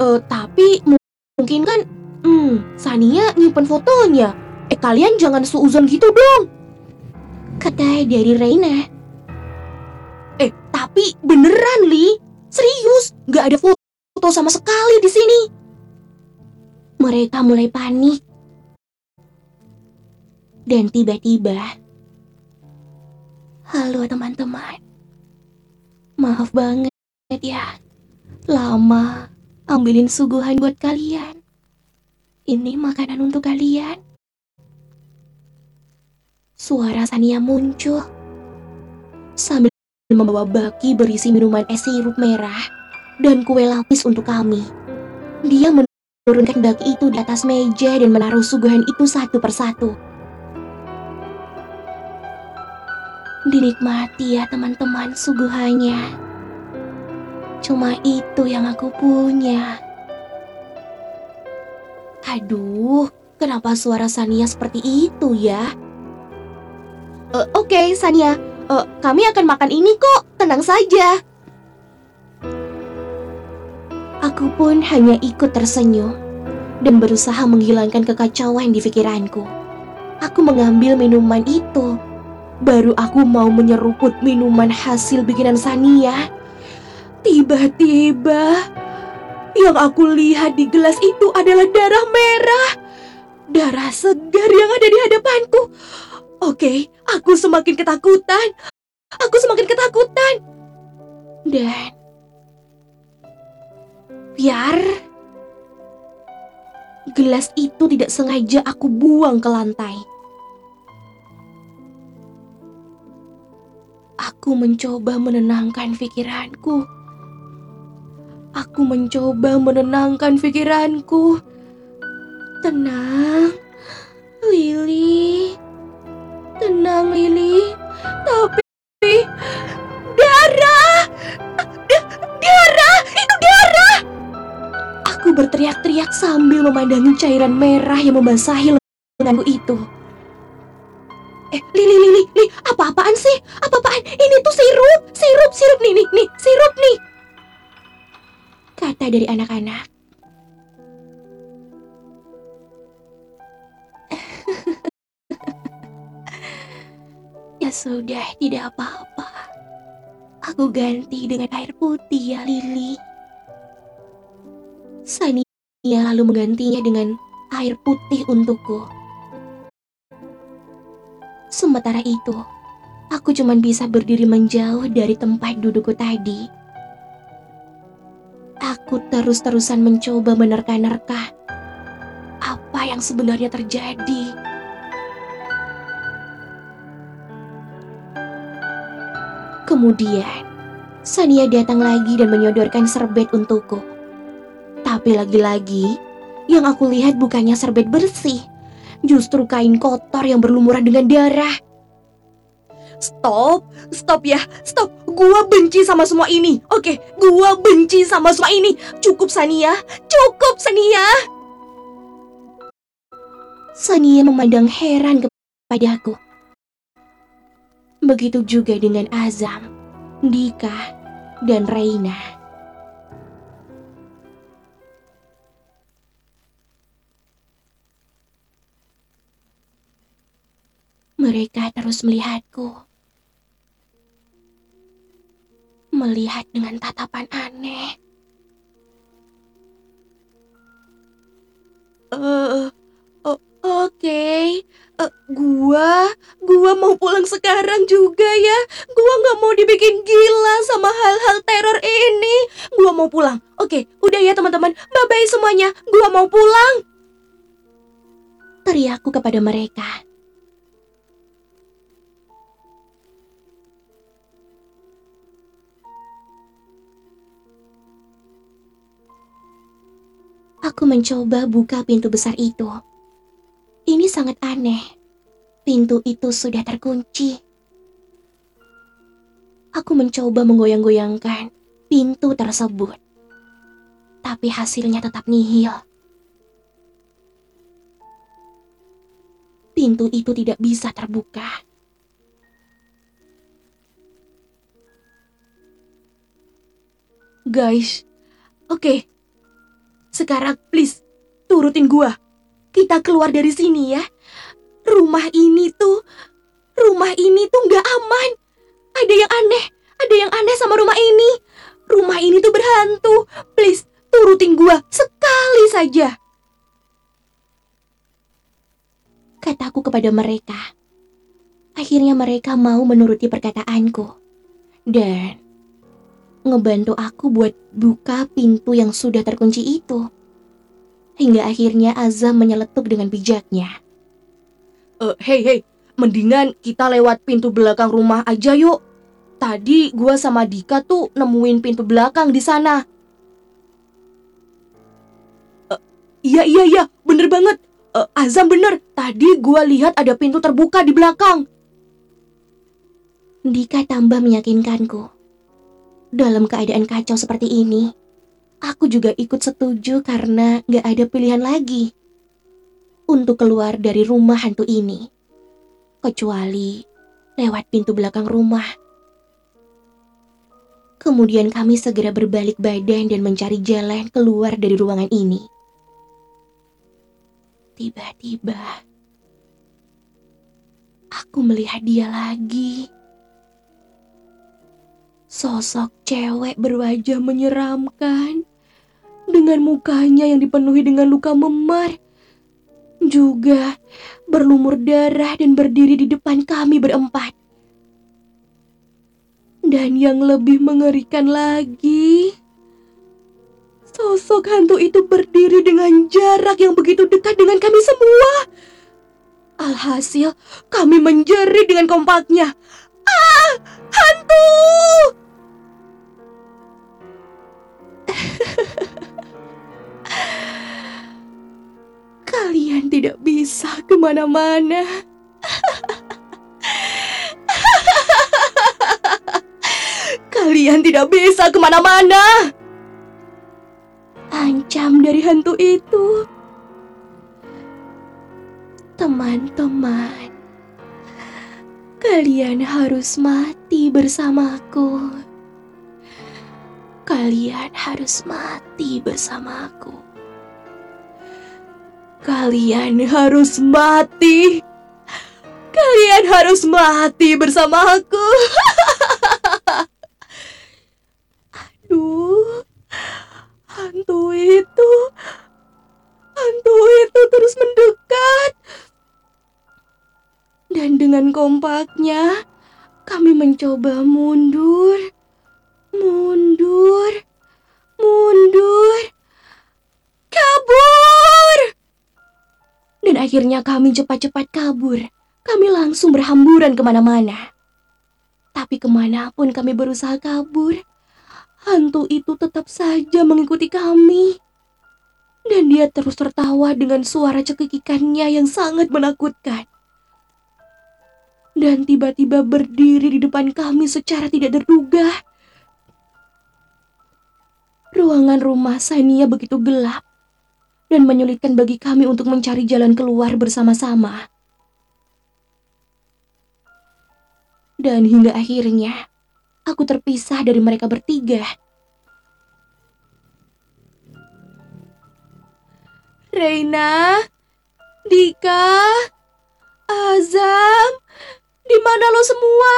Eh, tapi mu- mungkin kan, hmm, Sania nyimpen fotonya. Eh, kalian jangan suuzon gitu dong. Kata dari Reina. Eh, tapi beneran, Li. Serius, nggak ada foto sama sekali di sini. Mereka mulai panik. Dan tiba-tiba, halo teman-teman. Maaf banget ya, lama ambilin suguhan buat kalian. Ini makanan untuk kalian. Suara Sania muncul sambil membawa baki berisi minuman es sirup merah dan kue lapis untuk kami. Dia menurunkan baki itu di atas meja dan menaruh suguhan itu satu persatu. Dinikmati ya teman-teman suguhannya. Cuma itu yang aku punya. Aduh, kenapa suara Sania seperti itu ya? Eh, Oke, Sania. Eh, kami akan makan ini kok. Tenang saja. Aku pun hanya ikut tersenyum dan berusaha menghilangkan kekacauan di pikiranku. Aku mengambil minuman itu. Baru aku mau menyeruput minuman hasil bikinan Sania. Tiba-tiba yang aku lihat di gelas itu adalah darah merah. Darah segar yang ada di hadapanku. Oke, aku semakin ketakutan. Aku semakin ketakutan. Dan biar gelas itu tidak sengaja aku buang ke lantai. Aku mencoba menenangkan pikiranku. Aku mencoba menenangkan pikiranku. Tenang, Lili. Tenang, Lili. Tapi darah, Da- darah, itu darah. Aku berteriak-teriak sambil memandangi cairan merah yang membasahi lenganku itu. Eh, Lili, Lili, Lili, apa-apaan sih? Apa-apaan? Ini tuh sirup, sirup, sirup nih, nih, nih, sirup nih. Kata dari anak-anak. ya sudah, tidak apa-apa. Aku ganti dengan air putih ya, Lili. Sania lalu menggantinya dengan air putih untukku. Sementara itu, aku cuma bisa berdiri menjauh dari tempat dudukku tadi. Aku terus-terusan mencoba menerka-nerka apa yang sebenarnya terjadi. Kemudian, Sania datang lagi dan menyodorkan serbet untukku. Tapi lagi-lagi, yang aku lihat bukannya serbet bersih, justru kain kotor yang berlumuran dengan darah. Stop, stop ya, stop. Gua benci sama semua ini. Oke, gua benci sama semua ini. Cukup Sania, cukup Sania. Sania memandang heran kepadaku. Begitu juga dengan Azam, Dika, dan Reina. Mereka terus melihatku. Melihat dengan tatapan aneh. Eh, o- oke. Eh, gua, gua mau pulang sekarang juga ya. Gua nggak mau dibikin gila sama hal-hal teror ini. Gua mau pulang. Oke, udah ya teman-teman. Bye bye semuanya. Gua mau pulang. Teriakku kepada mereka. Aku mencoba buka pintu besar itu. Ini sangat aneh. Pintu itu sudah terkunci. Aku mencoba menggoyang-goyangkan pintu tersebut. Tapi hasilnya tetap nihil. Pintu itu tidak bisa terbuka. Guys, oke. Sekarang please turutin gua. Kita keluar dari sini ya. Rumah ini tuh, rumah ini tuh nggak aman. Ada yang aneh, ada yang aneh sama rumah ini. Rumah ini tuh berhantu. Please turutin gua sekali saja. Kataku kepada mereka. Akhirnya mereka mau menuruti perkataanku. Dan ngebantu aku buat buka pintu yang sudah terkunci itu. Hingga akhirnya Azam menyeletuk dengan bijaknya. Eh, hey hey, mendingan kita lewat pintu belakang rumah aja yuk. Tadi gua sama Dika tuh nemuin pintu belakang di sana. Eh, iya iya iya, bener banget. Eh, Azam bener. Tadi gua lihat ada pintu terbuka di belakang. Dika tambah meyakinkanku. Dalam keadaan kacau seperti ini, aku juga ikut setuju karena gak ada pilihan lagi. untuk keluar dari rumah hantu ini, kecuali lewat pintu belakang rumah. Kemudian kami segera berbalik badan dan mencari jalan keluar dari ruangan ini. Tiba-tiba, aku melihat dia lagi. Sosok cewek berwajah menyeramkan dengan mukanya yang dipenuhi dengan luka memar. Juga berlumur darah dan berdiri di depan kami berempat. Dan yang lebih mengerikan lagi, sosok hantu itu berdiri dengan jarak yang begitu dekat dengan kami semua. Alhasil, kami menjerit dengan kompaknya. Ah, hantu! Kalian tidak bisa ke mana-mana. Kalian tidak bisa ke mana-mana. Ancam dari hantu itu. Teman-teman, kalian harus mati bersamaku. Kalian harus mati bersamaku. Kalian harus mati. Kalian harus mati bersama aku. Aduh, hantu itu, hantu itu terus mendekat. Dan dengan kompaknya, kami mencoba mundur, mundur, mundur, kabur. Dan akhirnya kami cepat-cepat kabur. Kami langsung berhamburan ke mana-mana. Tapi ke mana pun kami berusaha kabur, hantu itu tetap saja mengikuti kami. Dan dia terus tertawa dengan suara cekikikannya yang sangat menakutkan. Dan tiba-tiba berdiri di depan kami secara tidak terduga. Ruangan rumah Sania begitu gelap dan menyulitkan bagi kami untuk mencari jalan keluar bersama-sama. Dan hingga akhirnya, aku terpisah dari mereka bertiga. Reina, Dika, Azam, di mana lo semua?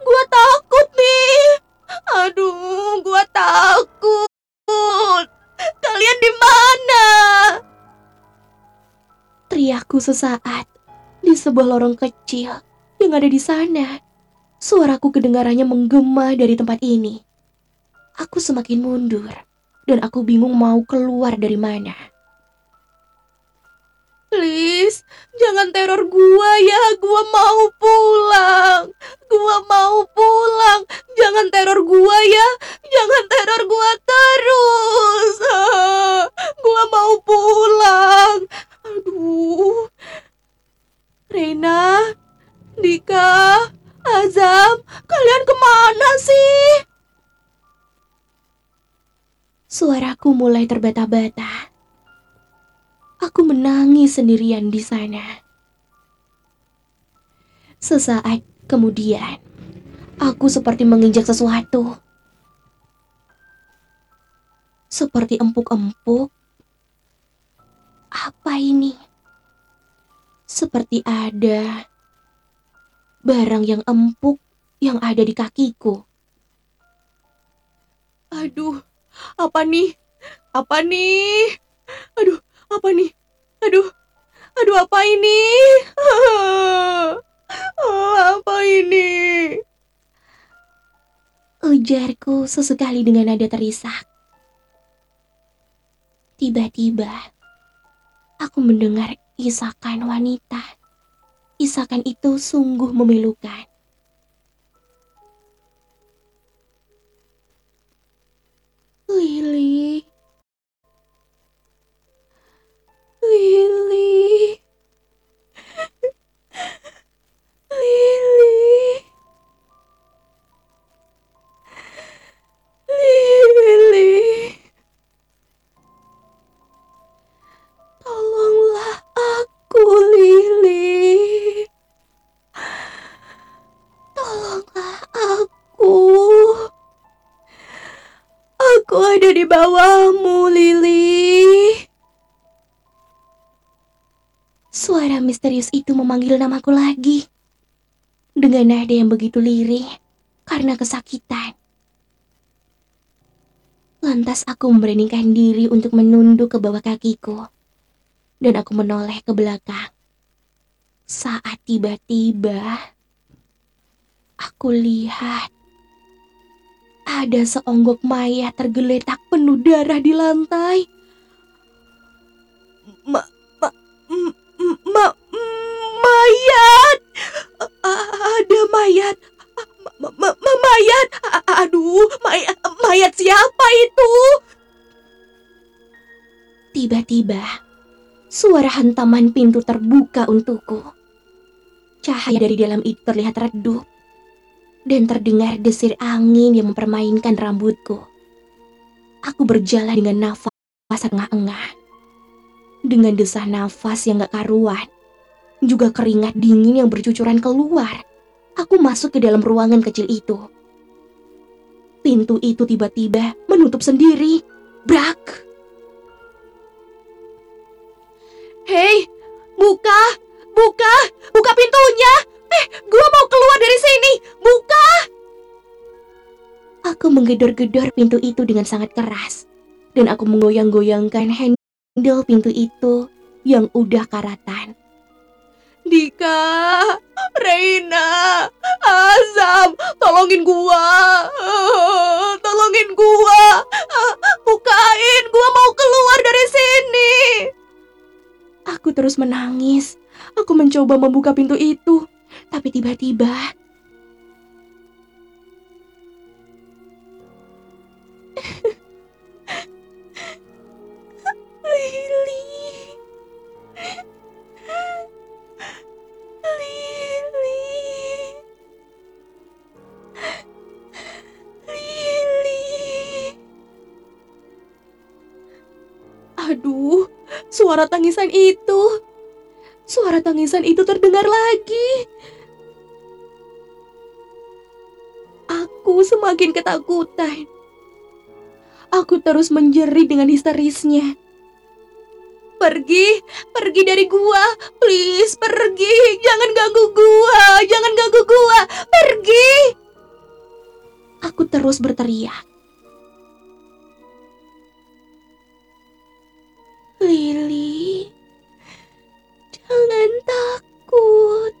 Gua takut nih. Aduh, gua takut. Kalian di mana? Teriakku sesaat di sebuah lorong kecil yang ada di sana. Suaraku kedengarannya menggema dari tempat ini. Aku semakin mundur dan aku bingung mau keluar dari mana. Please, jangan teror gua ya. Gua mau pulang. Gua mau pulang. Jangan teror gua ya. Jangan teror gua terus. Gua mau pulang. Aduh. Rena, Dika, Azam, kalian ke mana sih? Suaraku mulai terbata-bata. Aku menangis sendirian di sana. Sesaat kemudian, aku seperti menginjak sesuatu. Seperti empuk-empuk. Apa ini? Seperti ada barang yang empuk yang ada di kakiku. Aduh, apa nih? Apa nih? Aduh, apa nih? Aduh, aduh apa ini? Oh, apa ini? Ujarku sesekali dengan nada terisak. Tiba-tiba, aku mendengar isakan wanita. Isakan itu sungguh memilukan. Lily. Lili. Lili. Lili. Tolonglah aku, Lili. Tolonglah aku. Aku ada di bawahmu, Lili. Suara misterius itu memanggil namaku lagi. Dengan nada yang begitu lirih karena kesakitan. Lantas aku memberanikan diri untuk menunduk ke bawah kakiku. Dan aku menoleh ke belakang. Saat tiba-tiba aku lihat ada seonggok mayat tergeletak penuh darah di lantai. Ma, ma, ma, mayat. Ada mayat. Ma, ma, ma, mayat. Aduh, mayat, mayat siapa itu? Tiba-tiba, suara hantaman pintu terbuka untukku. Cahaya dari dalam itu terlihat redup dan terdengar desir angin yang mempermainkan rambutku. Aku berjalan dengan nafas engah-engah. Dengan desah nafas yang gak karuan, juga keringat dingin yang bercucuran keluar. Aku masuk ke dalam ruangan kecil itu. Pintu itu tiba-tiba menutup sendiri. Brak! Hei, buka, buka, buka pintunya. Eh, gua mau keluar dari sini. Buka. Aku menggedor-gedor pintu itu dengan sangat keras. Dan aku menggoyang-goyangkan handle pintu itu yang udah karatan. Dika, Reina, Azam, tolongin gua. Tolongin gua. Bukain, gua mau keluar dari sini. Aku terus menangis. Aku mencoba membuka pintu itu, tapi tiba-tiba Aduh, suara tangisan itu. Suara tangisan itu terdengar lagi. Aku semakin ketakutan. Aku terus menjerit dengan histerisnya. Pergi, pergi dari gua. Please, pergi. Jangan ganggu gua. Jangan ganggu gua. Pergi. Aku terus berteriak. Lili, jangan takut.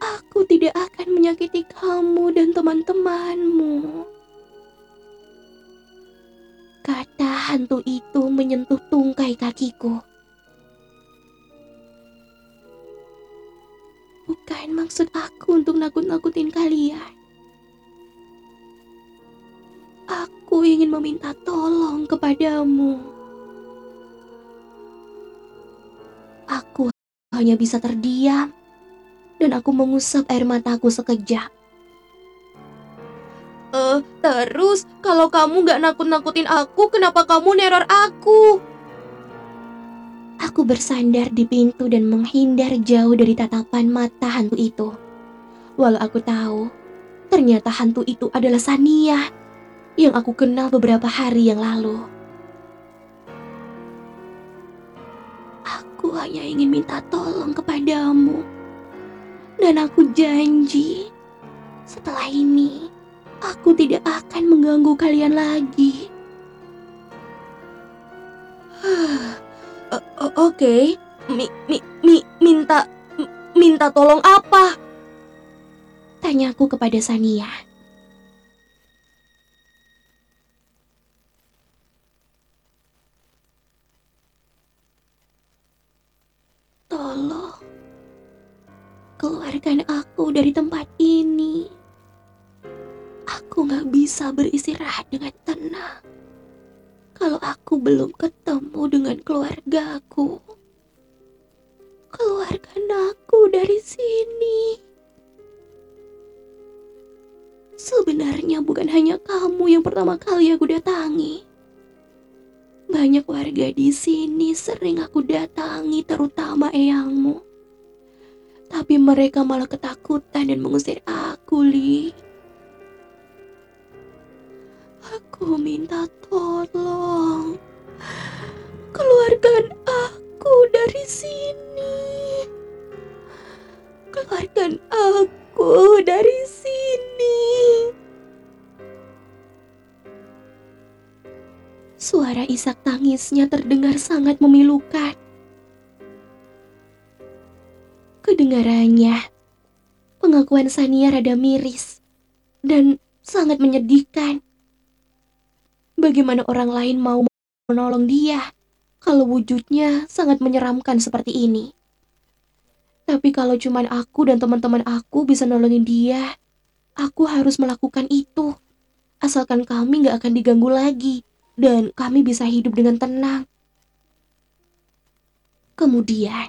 Aku tidak akan menyakiti kamu dan teman-temanmu. Kata hantu itu menyentuh tungkai kakiku. Bukan maksud aku untuk nakut-nakutin kalian. Aku ingin meminta tolong kepadamu. Aku hanya bisa terdiam dan aku mengusap air mataku sekejap. Eh, uh, terus kalau kamu gak nakut-nakutin aku, kenapa kamu neror aku? Aku bersandar di pintu dan menghindar jauh dari tatapan mata hantu itu. Walau aku tahu, ternyata hantu itu adalah Sania yang aku kenal beberapa hari yang lalu. Aku hanya ingin minta tolong kepadamu. Dan aku janji, setelah ini aku tidak akan mengganggu kalian lagi. uh, Oke, okay. mi, mi, mi, minta minta tolong apa? Tanyaku kepada Sania. Tolong keluarkan aku dari tempat ini. Aku gak bisa beristirahat dengan tenang kalau aku belum ketemu dengan keluargaku. Keluarkan aku dari sini. Sebenarnya bukan hanya kamu yang pertama kali aku datangi. Banyak warga di sini sering aku datangi, terutama eyangmu. Tapi mereka malah ketakutan dan mengusir aku, Li. Aku minta tolong. Keluarkan aku dari sini. Keluarkan aku dari sini. Suara isak tangisnya terdengar sangat memilukan. Kedengarannya, pengakuan Sania rada miris dan sangat menyedihkan. Bagaimana orang lain mau menolong dia kalau wujudnya sangat menyeramkan seperti ini? Tapi kalau cuman aku dan teman-teman aku bisa nolongin dia, aku harus melakukan itu. Asalkan kami gak akan diganggu lagi dan kami bisa hidup dengan tenang. Kemudian,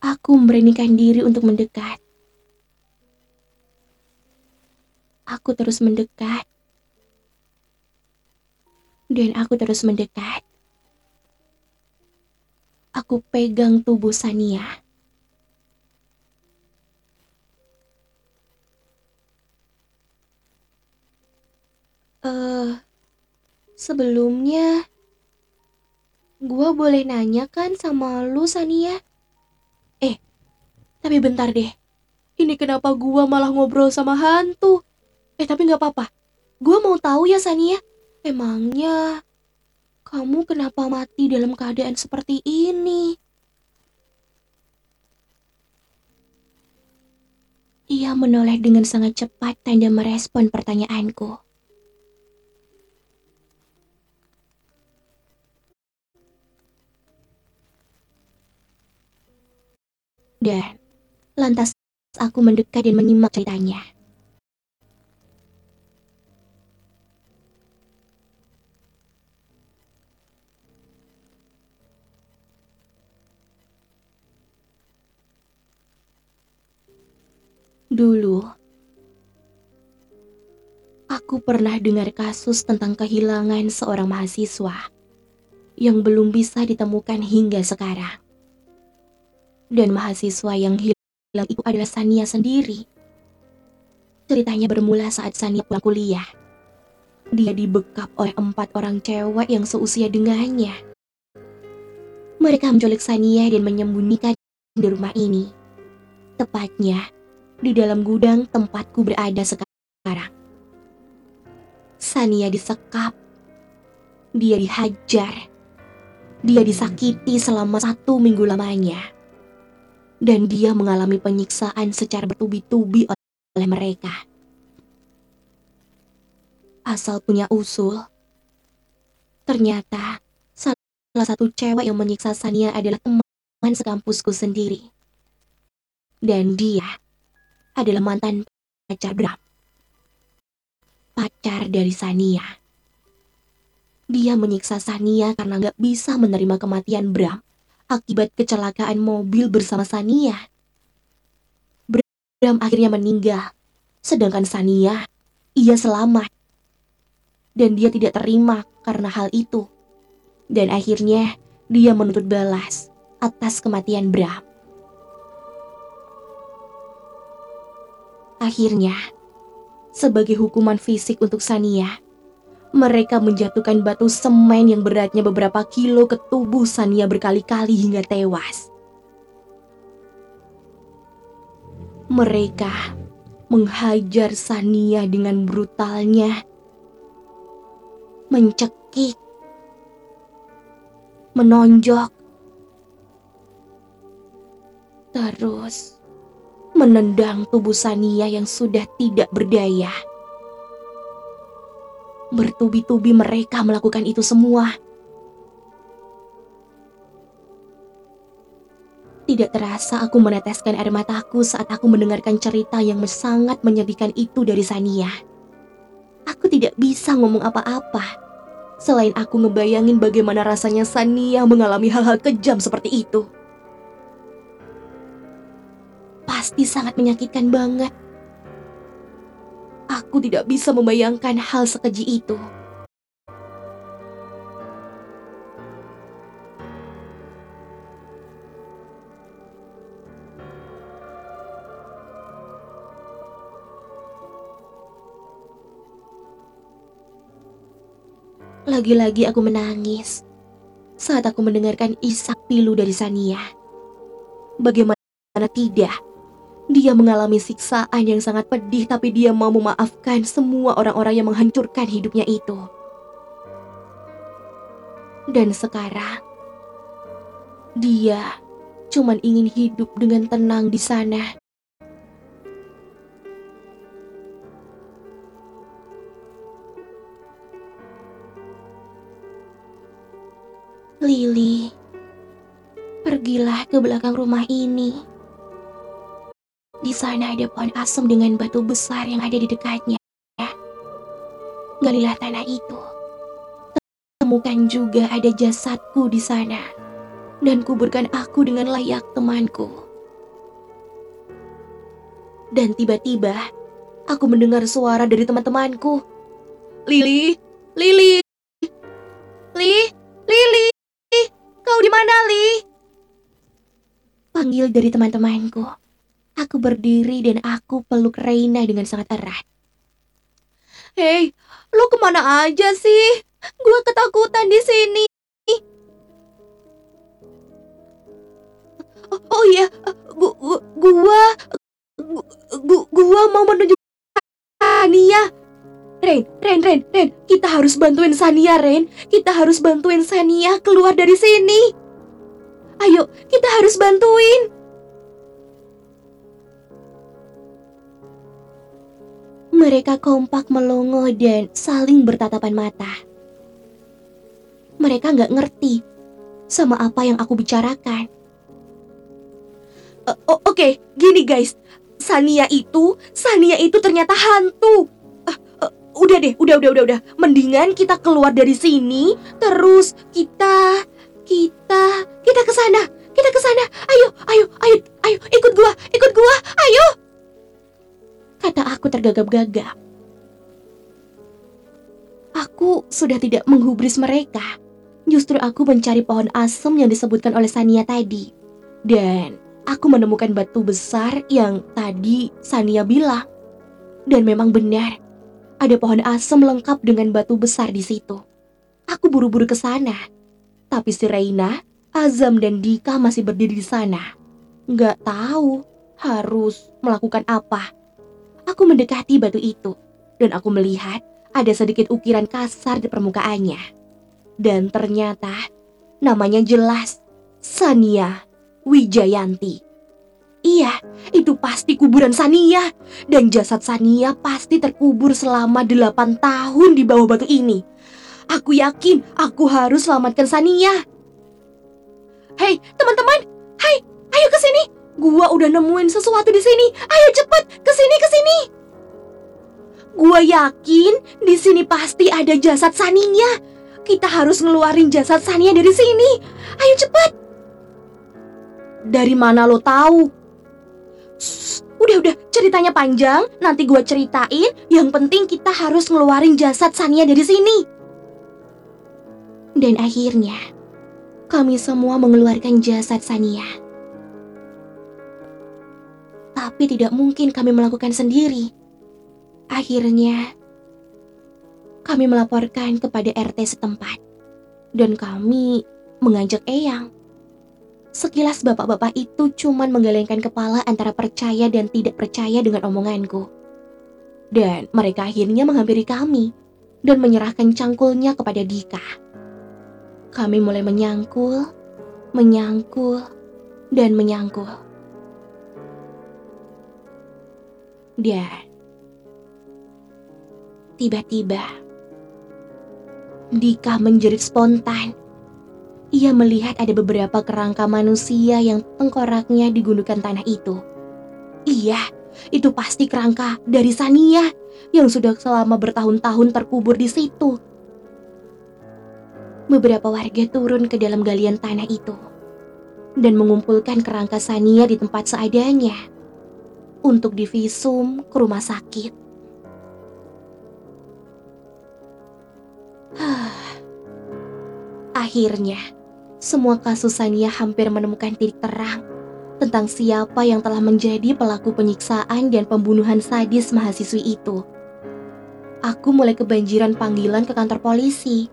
aku memberanikan diri untuk mendekat. Aku terus mendekat, dan aku terus mendekat. Aku pegang tubuh Sania. Eh, sebelumnya, gua boleh nanya kan sama lu, Sania? Eh, tapi bentar deh. Ini kenapa gua malah ngobrol sama hantu? Eh, tapi nggak apa-apa. Gua mau tahu ya, Sania. Emangnya kamu kenapa mati dalam keadaan seperti ini? Ia menoleh dengan sangat cepat tanda merespon pertanyaanku. Dan lantas aku mendekat dan menyimak ceritanya. Dulu, aku pernah dengar kasus tentang kehilangan seorang mahasiswa yang belum bisa ditemukan hingga sekarang. Dan mahasiswa yang hilang itu adalah Sania sendiri. Ceritanya bermula saat Sania pulang kuliah. Dia dibekap oleh empat orang cewek yang seusia dengannya. Mereka menculik Sania dan menyembunyikan di rumah ini. Tepatnya di dalam gudang tempatku berada sekarang. Sania disekap. Dia dihajar. Dia disakiti selama satu minggu lamanya dan dia mengalami penyiksaan secara bertubi-tubi oleh mereka. Asal punya usul, ternyata salah satu cewek yang menyiksa Sania adalah teman sekampusku sendiri. Dan dia adalah mantan pacar Bram. Pacar dari Sania. Dia menyiksa Sania karena gak bisa menerima kematian Bram akibat kecelakaan mobil bersama Sania. Bram akhirnya meninggal, sedangkan Sania, ia selamat. Dan dia tidak terima karena hal itu. Dan akhirnya dia menuntut balas atas kematian Bram. Akhirnya, sebagai hukuman fisik untuk Sania, mereka menjatuhkan batu semen yang beratnya beberapa kilo ke tubuh Sania berkali-kali hingga tewas. Mereka menghajar Sania dengan brutalnya, mencekik, menonjok, terus menendang tubuh Sania yang sudah tidak berdaya. Bertubi-tubi mereka melakukan itu semua. Tidak terasa aku meneteskan air mataku saat aku mendengarkan cerita yang sangat menyedihkan itu dari Sania. Aku tidak bisa ngomong apa-apa. Selain aku ngebayangin bagaimana rasanya Sania mengalami hal-hal kejam seperti itu. Pasti sangat menyakitkan banget. Aku tidak bisa membayangkan hal sekeji itu. Lagi-lagi aku menangis saat aku mendengarkan isak pilu dari Sania. Bagaimana tidak dia mengalami siksaan yang sangat pedih tapi dia mau memaafkan semua orang-orang yang menghancurkan hidupnya itu. Dan sekarang, dia cuman ingin hidup dengan tenang di sana. Lili, pergilah ke belakang rumah ini. Di sana ada pohon asem dengan batu besar yang ada di dekatnya. Galilah tanah itu. Temukan juga ada jasadku di sana. Dan kuburkan aku dengan layak temanku. Dan tiba-tiba, aku mendengar suara dari teman-temanku. Lili, Lili, Li, Lili. Kau di mana, Li? Panggil dari teman-temanku. Aku berdiri dan aku peluk Reina dengan sangat erat. Hei, lo ke mana aja sih? Gua ketakutan di sini. Oh, oh iya, gua, gua, gua, gua, gua mau menuju Sania. Ren, Ren, Ren, Ren, kita harus bantuin Sania, Ren. Kita harus bantuin Sania keluar dari sini. Ayo, kita harus bantuin. Mereka kompak melongo dan saling bertatapan mata. Mereka nggak ngerti sama apa yang aku bicarakan. Uh, Oke, okay. gini guys. Sania itu, Sania itu ternyata hantu. Uh, uh, udah deh, udah, udah, udah, udah. Mendingan kita keluar dari sini, terus kita, kita, kita ke sana, kita ke sana. Ayo, ayo, ayo, ayo, ikut gua, ikut gua, ayo. Kata aku tergagap-gagap. Aku sudah tidak menghubris mereka. Justru aku mencari pohon asem yang disebutkan oleh Sania tadi. Dan aku menemukan batu besar yang tadi Sania bilang. Dan memang benar, ada pohon asem lengkap dengan batu besar di situ. Aku buru-buru ke sana. Tapi si Reina, Azam dan Dika masih berdiri di sana. Nggak tahu harus melakukan apa. Aku mendekati batu itu dan aku melihat ada sedikit ukiran kasar di permukaannya. Dan ternyata namanya jelas Sania Wijayanti. Iya, itu pasti kuburan Sania. Dan jasad Sania pasti terkubur selama delapan tahun di bawah batu ini. Aku yakin aku harus selamatkan Sania. Hei, teman-teman. Hai, ayo ke sini. Gua udah nemuin sesuatu di sini. Ayo cepet ke sini ke sini. Gua yakin di sini pasti ada jasad Sania. Kita harus ngeluarin jasad Sania dari sini. Ayo cepet. Dari mana lo tahu? Udah udah ceritanya panjang. Nanti gua ceritain. Yang penting kita harus ngeluarin jasad Sania dari sini. Dan akhirnya kami semua mengeluarkan jasad Sania. Tapi tidak mungkin kami melakukan sendiri. Akhirnya, kami melaporkan kepada RT setempat. Dan kami mengajak Eyang. Sekilas bapak-bapak itu cuman menggelengkan kepala antara percaya dan tidak percaya dengan omonganku. Dan mereka akhirnya menghampiri kami dan menyerahkan cangkulnya kepada Dika. Kami mulai menyangkul, menyangkul, dan menyangkul. Dan tiba-tiba Dika menjerit spontan. Ia melihat ada beberapa kerangka manusia yang tengkoraknya di gundukan tanah itu. Iya, itu pasti kerangka dari Sania yang sudah selama bertahun-tahun terkubur di situ. Beberapa warga turun ke dalam galian tanah itu dan mengumpulkan kerangka Sania di tempat seadanya untuk divisum ke rumah sakit. Akhirnya, semua kasus Sania hampir menemukan titik terang tentang siapa yang telah menjadi pelaku penyiksaan dan pembunuhan sadis mahasiswi itu. Aku mulai kebanjiran panggilan ke kantor polisi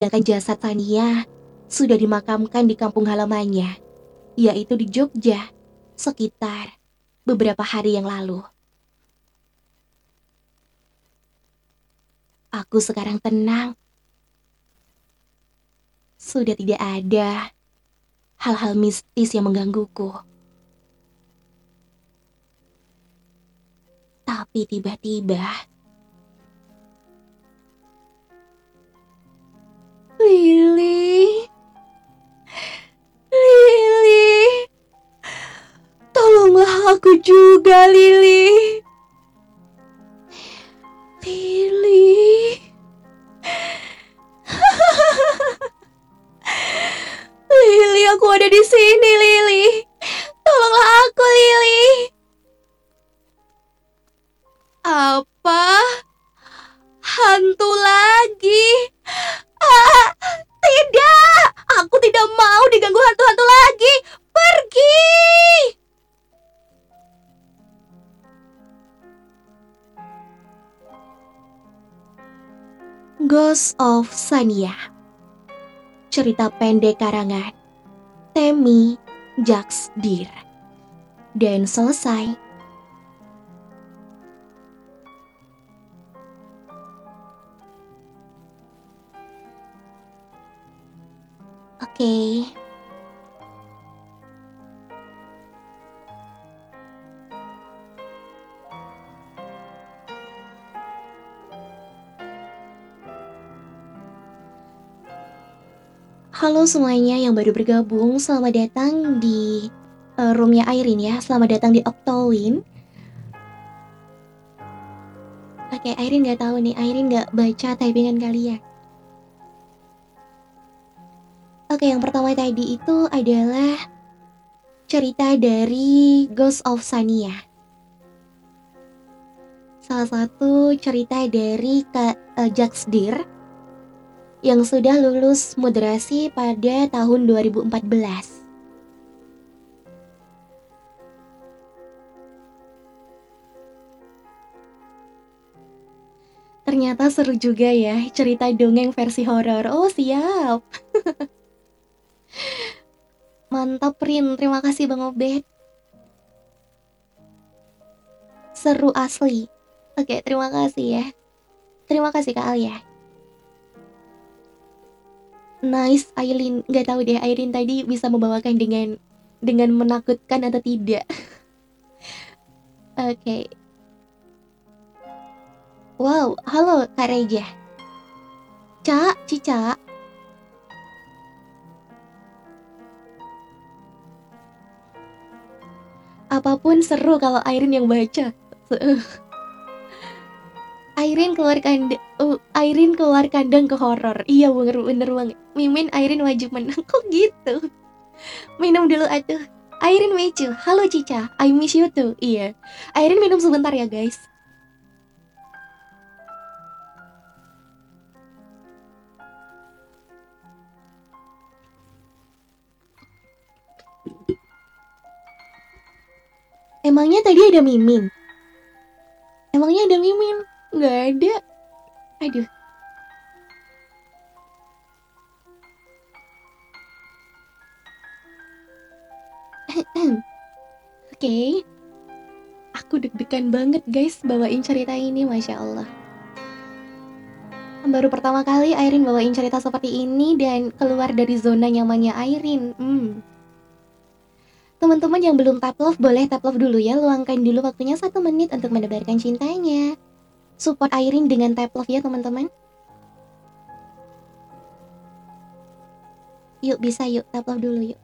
Sedangkan jasad Sania sudah dimakamkan di kampung halamannya, yaitu di Jogja, sekitar beberapa hari yang lalu. Aku sekarang tenang. Sudah tidak ada hal-hal mistis yang menggangguku. Tapi tiba-tiba Lili Lili Tolonglah aku juga Lili Lili Lili aku ada di sini Lili Tolonglah aku Lili Apa? Hantu lagi? Ghost of Sania. Cerita pendek karangan. Temi Jaksdir Dan selesai semuanya yang baru bergabung, selamat datang di uh, roomnya Airin ya. Selamat datang di Octowin. Oke, Airin nggak tahu nih, Airin nggak baca typingan kalian. Oke, yang pertama tadi itu adalah cerita dari Ghost of Sania. Salah satu cerita dari Kak uh, Jaksdir yang sudah lulus moderasi pada tahun 2014. Ternyata seru juga ya cerita dongeng versi horor. Oh, siap. Mantap, Rin. Terima kasih Bang Obed. Seru asli. Oke, terima kasih ya. Terima kasih Kak Alia. Nice, Aileen. Gak tahu deh, Aileen tadi bisa membawakan dengan dengan menakutkan atau tidak. Oke. Okay. Wow, halo Kak Reja. Cak, Cica. Apa pun seru kalau Airin yang baca. Airin keluar kandang, uh, Airin keluar kandang ke horor. Iya bener bener banget. Mimin Airin wajib menang. Kok gitu? Minum dulu atuh. Airin Mecu, halo Cica, I miss you too. Iya, Airin minum sebentar ya guys. Emangnya tadi ada Mimin? Emangnya ada Mimin? Nggak ada. Aduh. Oke. Okay. Aku deg-degan banget guys bawain cerita ini, Masya Allah. Baru pertama kali Airin bawain cerita seperti ini dan keluar dari zona nyamannya Airin. Hmm. Teman-teman yang belum tap love boleh tap love dulu ya, luangkan dulu waktunya satu menit untuk menebarkan cintanya. Support Airin dengan tap love ya teman-teman. Yuk bisa yuk tap love dulu yuk.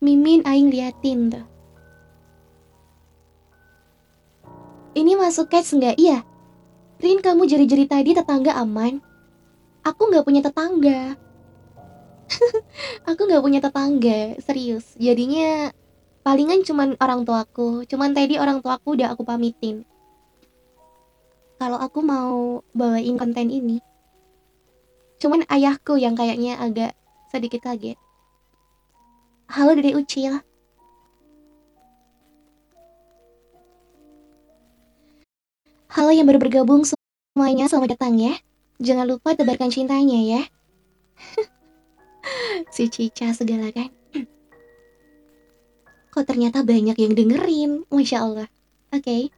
Mimin aing liatin tuh. Ini masuk catch nggak? Iya. Rin, kamu jeri-jeri tadi tetangga aman? Aku nggak punya tetangga. aku nggak punya tetangga, serius. Jadinya palingan cuman orang tuaku. Cuman tadi orang tuaku udah aku pamitin. Kalau aku mau bawain konten ini. Cuman ayahku yang kayaknya agak sedikit kaget. Halo Dede Ucil. Halo yang baru bergabung semuanya, selamat datang ya. Jangan lupa tebarkan cintanya ya. si Cica segala kan. Kok ternyata banyak yang dengerin, Masya Allah. Oke.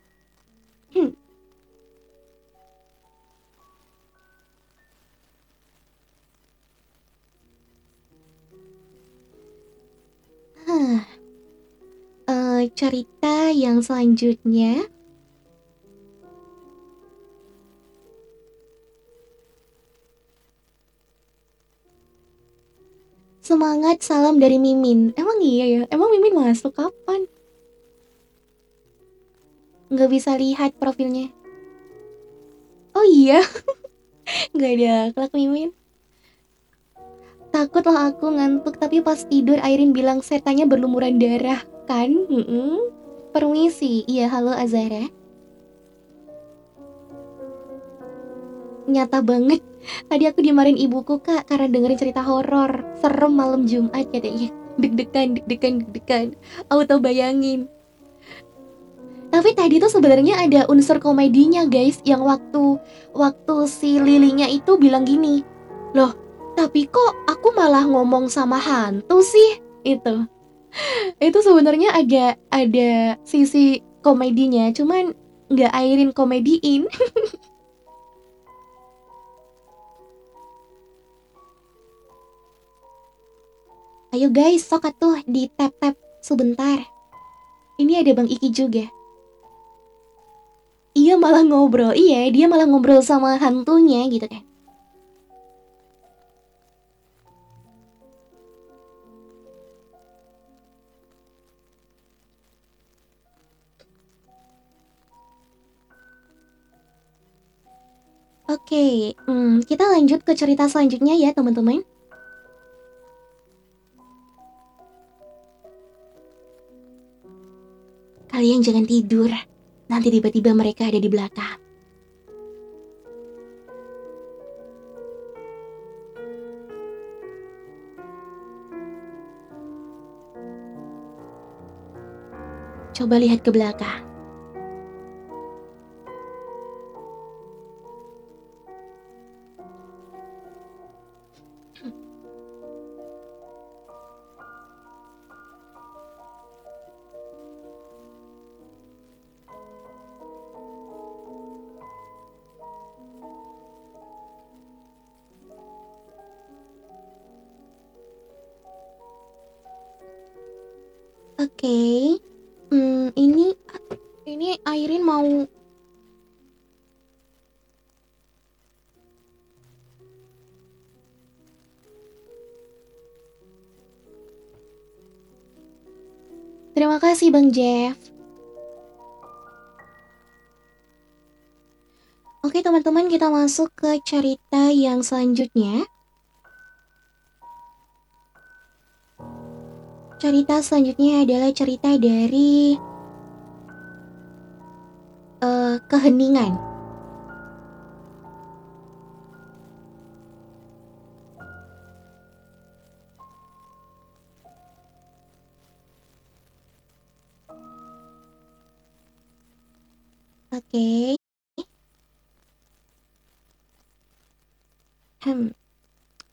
Hah. Eh, cerita yang selanjutnya Semangat salam dari Mimin. Emang iya ya? Emang Mimin masuk kapan? Nggak bisa lihat profilnya. Oh iya? Nggak ada akhlak Mimin. Takut lah aku ngantuk tapi pas tidur Airin bilang setannya berlumuran darah kan? Mm-mm. Permisi, iya halo Azara. Nyata banget. Tadi aku dimarahin ibuku kak karena dengerin cerita horor. Serem malam Jumat katanya. Deg-degan, deg-degan, deg-degan. Auto bayangin. Tapi tadi tuh sebenarnya ada unsur komedinya guys, yang waktu waktu si Lilinya itu bilang gini, loh tapi kok aku malah ngomong sama hantu sih itu itu sebenarnya ada ada sisi komedinya cuman nggak airin komediin ayo guys sok tuh di tap tap sebentar. Ini ada bang Iki juga. Iya malah ngobrol. Iya dia malah ngobrol sama hantunya gitu. Kan Oke, hmm, kita lanjut ke cerita selanjutnya ya teman-teman. Kalian jangan tidur, nanti tiba-tiba mereka ada di belakang. Coba lihat ke belakang. Oke, hmm, ini ini Airin mau Terima kasih Bang Jeff. Oke teman-teman kita masuk ke cerita yang selanjutnya. Cerita selanjutnya adalah cerita dari eh keheningan. Oke. Hmm,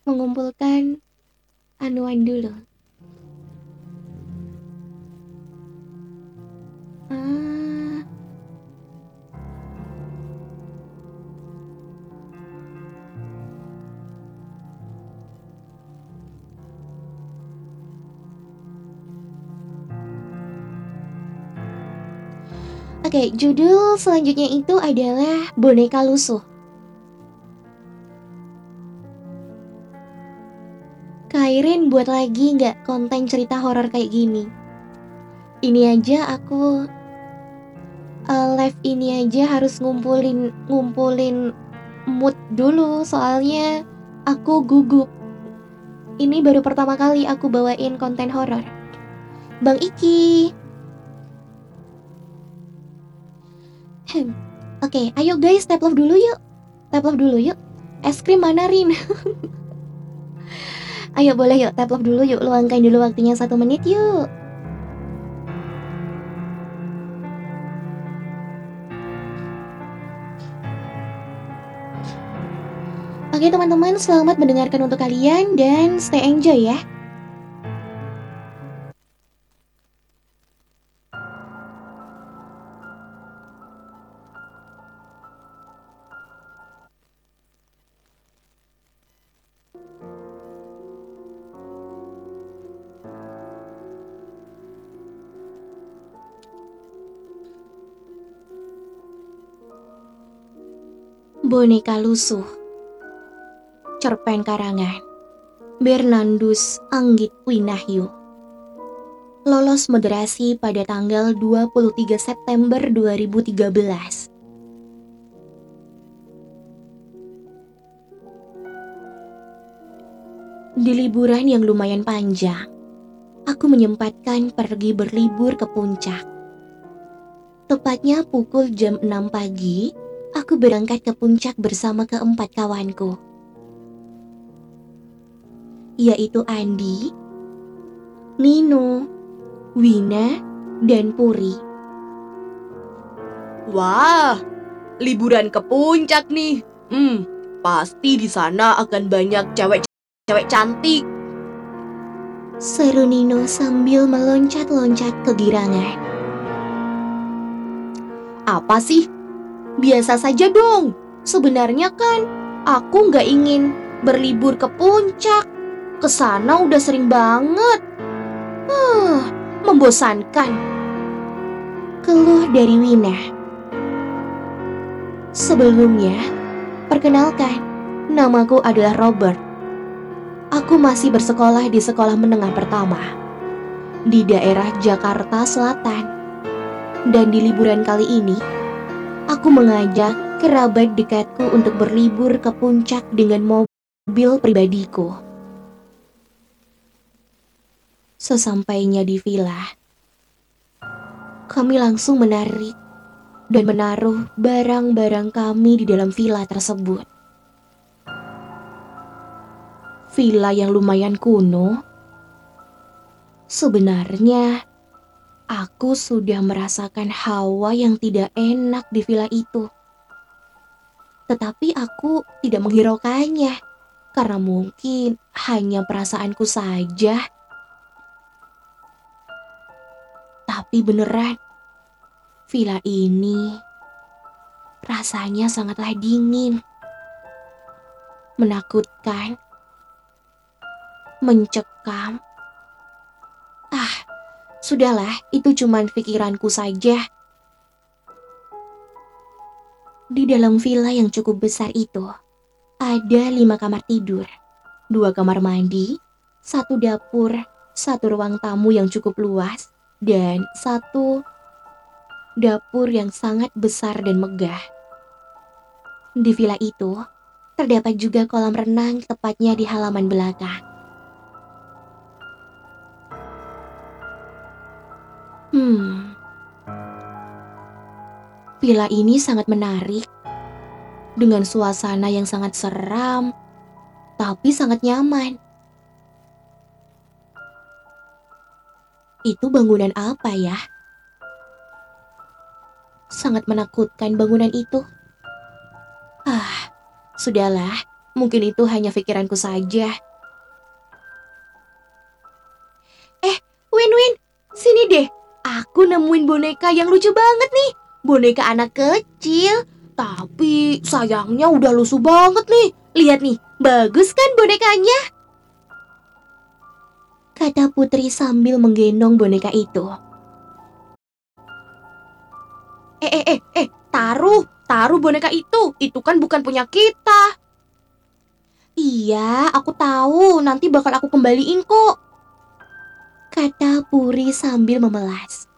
mengumpulkan anuan dulu. Oke, judul selanjutnya itu adalah Boneka Lusuh. Kairin buat lagi nggak konten cerita horor kayak gini. Ini aja aku eh, live ini aja harus ngumpulin ngumpulin mood dulu soalnya aku gugup. Ini baru pertama kali aku bawain konten horor. Bang Iki. Oke, ayo guys, tap love dulu yuk. Tap love dulu yuk. Es krim mana Rin? Ayo boleh yuk tap love dulu yuk luangkan dulu waktunya satu menit yuk. Oke teman-teman, selamat mendengarkan untuk kalian dan stay enjoy ya. Boneka lusuh. Cerpen karangan. Bernardus Anggit Winahyu. Lolos moderasi pada tanggal 23 September 2013 Di liburan yang lumayan panjang, aku menyempatkan pergi berlibur ke puncak. Tepatnya pukul jam 6 pagi, aku berangkat ke puncak bersama keempat kawanku. Yaitu Andi, Nino, Wina, dan Puri. Wah, liburan ke puncak nih. Hmm, pasti di sana akan banyak cewek-cewek cantik. Seru Nino sambil meloncat-loncat kegirangan. Apa sih? Biasa saja dong. Sebenarnya kan aku nggak ingin berlibur ke puncak. Ke sana udah sering banget. Huh, membosankan. Keluh dari Wina. Sebelumnya, perkenalkan, namaku adalah Robert. Aku masih bersekolah di sekolah menengah pertama di daerah Jakarta Selatan. Dan di liburan kali ini, aku mengajak kerabat dekatku untuk berlibur ke puncak dengan mobil pribadiku. Sesampainya di villa, kami langsung menarik dan menaruh barang-barang kami di dalam villa tersebut. Villa yang lumayan kuno. Sebenarnya, aku sudah merasakan hawa yang tidak enak di villa itu. Tetapi aku tidak menghiraukannya karena mungkin hanya perasaanku saja. Tapi beneran, villa ini rasanya sangatlah dingin, menakutkan, mencekam. Ah, sudahlah, itu cuman pikiranku saja. Di dalam villa yang cukup besar itu, ada lima kamar tidur, dua kamar mandi, satu dapur, satu ruang tamu yang cukup luas, dan satu dapur yang sangat besar dan megah. Di villa itu, terdapat juga kolam renang tepatnya di halaman belakang. Hmm. Villa ini sangat menarik. Dengan suasana yang sangat seram, tapi sangat nyaman. Itu bangunan apa ya? Sangat menakutkan bangunan itu. Ah, sudahlah, mungkin itu hanya pikiranku saja. Eh, Win-Win, sini deh. Aku nemuin boneka yang lucu banget nih. Boneka anak kecil. Tapi sayangnya udah lusuh banget nih. Lihat nih, bagus kan bonekanya? Kata Putri sambil menggendong boneka itu. Eh, eh, eh, eh, taruh, taruh boneka itu. Itu kan bukan punya kita. Iya, aku tahu. Nanti bakal aku kembaliin kok. Kata Puri sambil memelas.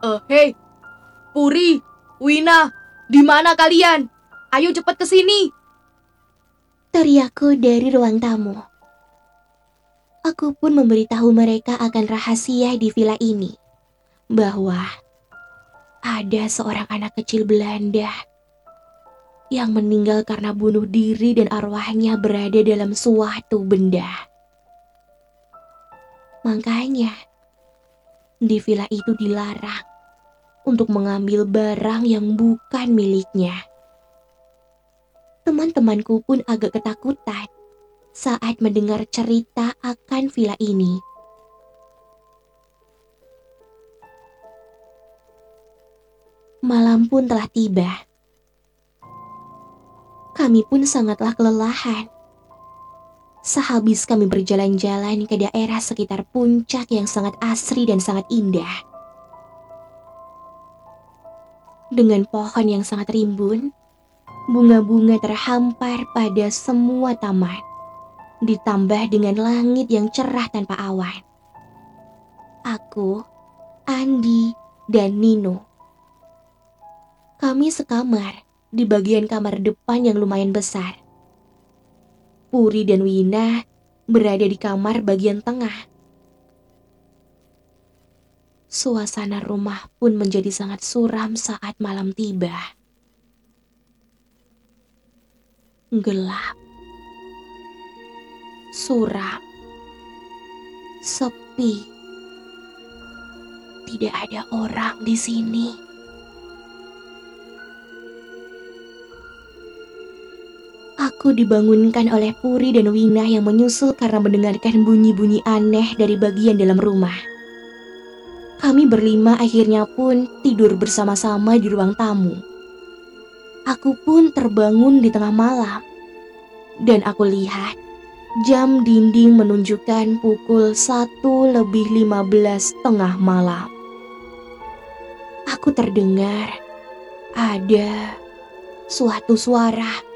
Eh, hey, Puri, Wina, di mana kalian? Ayo cepat ke sini. Teriakku dari ruang tamu. Aku pun memberitahu mereka akan rahasia di villa ini. Bahwa ada seorang anak kecil Belanda yang meninggal karena bunuh diri dan arwahnya berada dalam suatu benda. Makanya, di villa itu dilarang untuk mengambil barang yang bukan miliknya. Teman-temanku pun agak ketakutan saat mendengar cerita akan villa ini. Malam pun telah tiba. Kami pun sangatlah kelelahan. Sehabis kami berjalan-jalan ke daerah sekitar puncak yang sangat asri dan sangat indah. Dengan pohon yang sangat rimbun, bunga-bunga terhampar pada semua taman, ditambah dengan langit yang cerah tanpa awan. Aku, Andi, dan Nino kami sekamar di bagian kamar depan yang lumayan besar. Puri dan Wina berada di kamar bagian tengah. Suasana rumah pun menjadi sangat suram saat malam tiba. Gelap, suram, sepi. Tidak ada orang di sini. Aku dibangunkan oleh Puri dan Wina yang menyusul karena mendengarkan bunyi-bunyi aneh dari bagian dalam rumah. Kami berlima akhirnya pun tidur bersama-sama di ruang tamu. Aku pun terbangun di tengah malam. Dan aku lihat jam dinding menunjukkan pukul 1 lebih 15 tengah malam. Aku terdengar ada suatu suara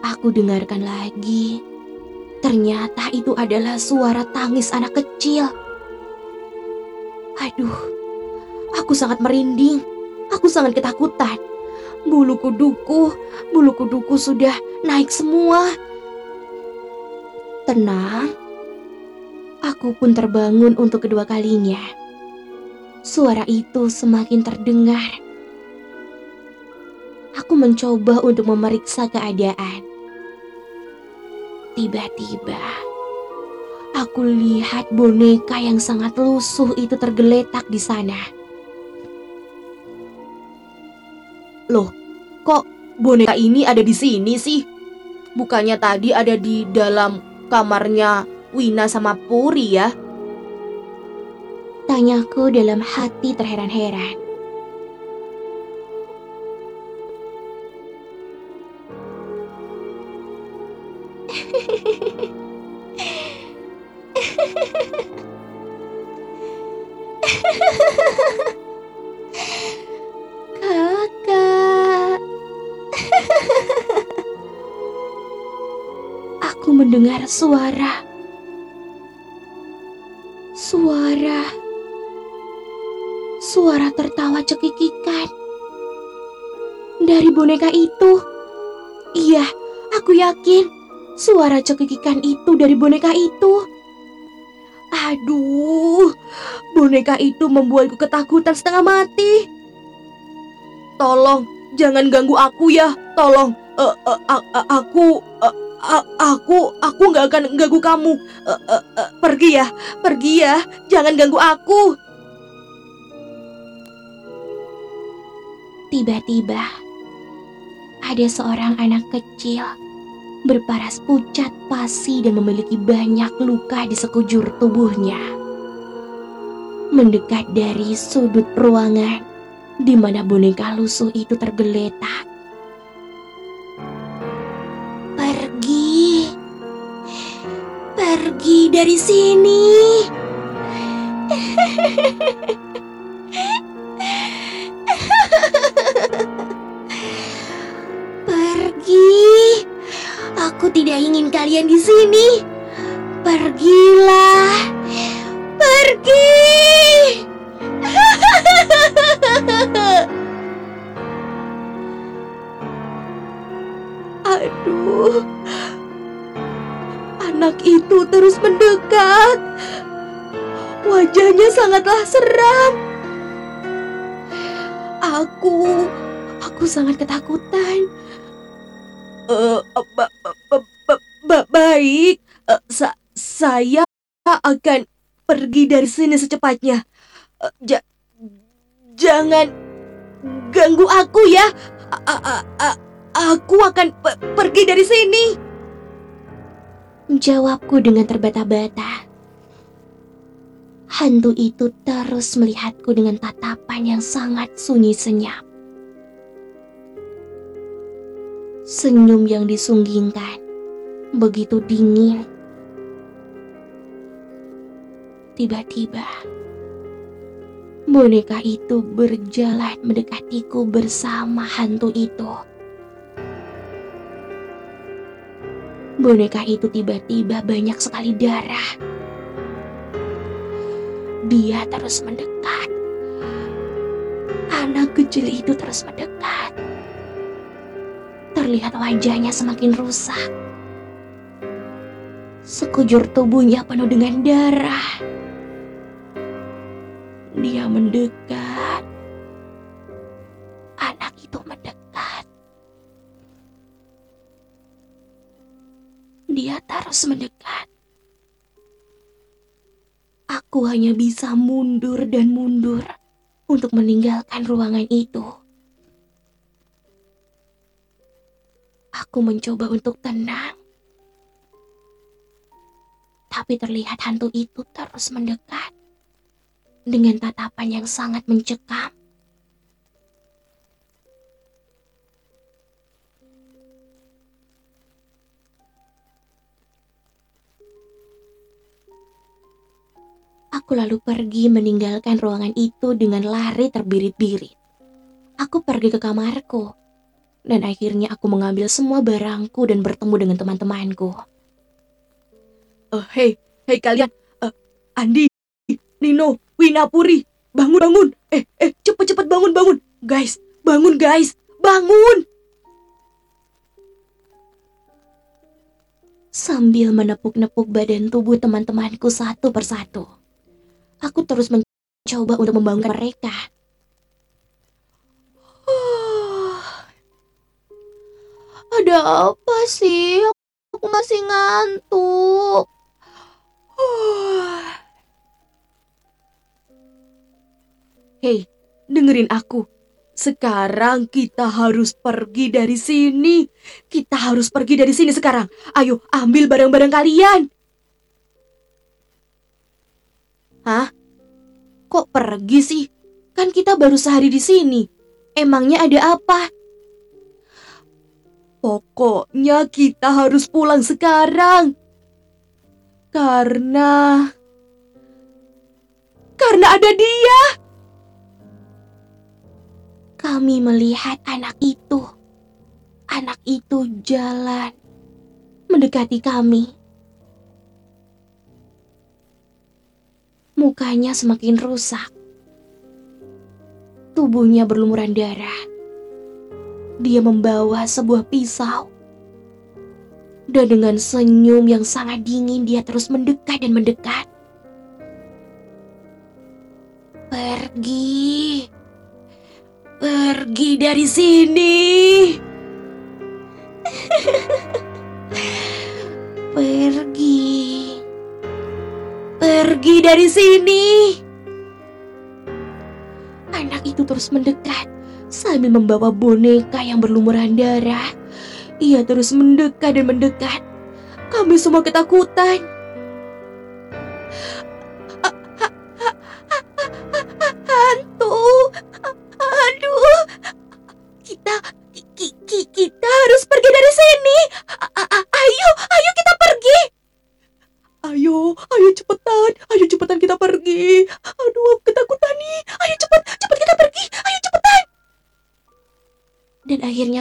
Aku dengarkan lagi. Ternyata itu adalah suara tangis anak kecil. Aduh, aku sangat merinding. Aku sangat ketakutan. Bulu kuduku, bulu kuduku sudah naik semua. Tenang, aku pun terbangun untuk kedua kalinya. Suara itu semakin terdengar. Aku mencoba untuk memeriksa keadaan. Tiba-tiba, aku lihat boneka yang sangat lusuh itu tergeletak di sana. Loh, kok boneka ini ada di sini sih? Bukannya tadi ada di dalam kamarnya Wina sama Puri ya? Tanyaku dalam hati terheran-heran. Suara. Suara. Suara tertawa cekikikan. Dari boneka itu. Iya, aku yakin Suara cekikikan itu dari boneka itu. Aduh, boneka itu membuatku ketakutan setengah mati. Tolong, jangan ganggu aku ya. Tolong, uh, uh, uh, aku, uh, aku, aku nggak akan ganggu kamu. Uh, uh, uh, pergi ya, pergi ya. Jangan ganggu aku. Tiba-tiba, ada seorang anak kecil berparas pucat pasi dan memiliki banyak luka di sekujur tubuhnya. Mendekat dari sudut ruangan di mana boneka lusuh itu tergeletak. Pergi dari sini. Aku tidak ingin kalian di sini. Pergilah. Pergi. Aduh. Anak itu terus mendekat. Wajahnya sangatlah seram. Aku Aku sangat ketakutan. Ba- baik, Eh, sa- saya akan pergi dari sini secepatnya. Eh, ja- jangan ganggu aku ya. A- a- a- aku akan pe- pergi dari sini. Jawabku dengan terbata-bata. Hantu itu terus melihatku dengan tatapan yang sangat sunyi senyap. Senyum yang disunggingkan, begitu dingin. Tiba-tiba, boneka itu berjalan mendekatiku bersama hantu itu. Boneka itu tiba-tiba banyak sekali darah. Dia terus mendekat. Anak kecil itu terus mendekat. Terlihat wajahnya semakin rusak. Sekujur tubuhnya penuh dengan darah. Dia mendekat. Anak itu mendekat. Dia terus mendekat. Aku hanya bisa mundur dan mundur untuk meninggalkan ruangan itu. Aku mencoba untuk tenang, tapi terlihat hantu itu terus mendekat dengan tatapan yang sangat mencekam. Aku lalu pergi meninggalkan ruangan itu dengan lari terbirit-birit. Aku pergi ke kamarku, dan akhirnya aku mengambil semua barangku dan bertemu dengan teman-temanku. Eh, hei, hei kalian, Eh, Andi, Nino, Winapuri, bangun, bangun. Eh, eh, cepet, cepet bangun, bangun. Guys, bangun guys, bangun. Sambil menepuk-nepuk badan tubuh teman-temanku satu persatu. Aku terus mencoba untuk membangunkan mereka. Ada apa sih? Aku masih ngantuk. Hei, dengerin aku. Sekarang kita harus pergi dari sini. Kita harus pergi dari sini sekarang. Ayo, ambil barang-barang kalian. Hah? Kok pergi sih? Kan kita baru sehari di sini. Emangnya ada apa? Pokoknya kita harus pulang sekarang. Karena... Karena ada dia. Kami melihat anak itu. Anak itu jalan mendekati kami. Mukanya semakin rusak. Tubuhnya berlumuran darah. Dia membawa sebuah pisau. Dan dengan senyum yang sangat dingin dia terus mendekat dan mendekat. Pergi. Pergi dari sini. Pergi. Pergi dari sini. Anak itu terus mendekat sambil membawa boneka yang berlumuran darah. Ia terus mendekat dan mendekat. Kami semua ketakutan.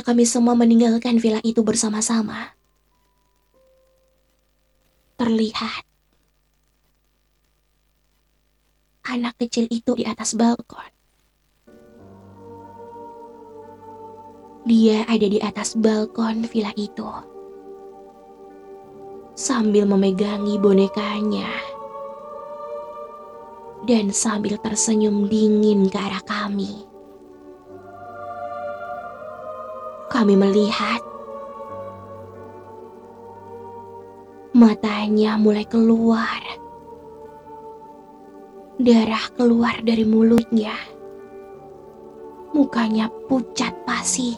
Kami semua meninggalkan villa itu bersama-sama. Terlihat anak kecil itu di atas balkon. Dia ada di atas balkon villa itu. Sambil memegangi bonekanya. Dan sambil tersenyum dingin ke arah kami. Kami melihat matanya mulai keluar. Darah keluar dari mulutnya. Mukanya pucat pasi.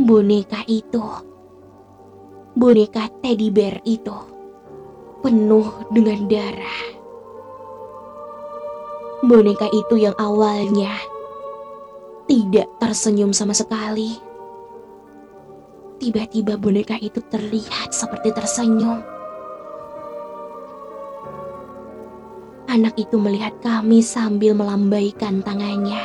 Boneka itu, boneka teddy bear itu, penuh dengan darah. Boneka itu yang awalnya tidak tersenyum sama sekali. Tiba-tiba boneka itu terlihat seperti tersenyum. Anak itu melihat kami sambil melambaikan tangannya.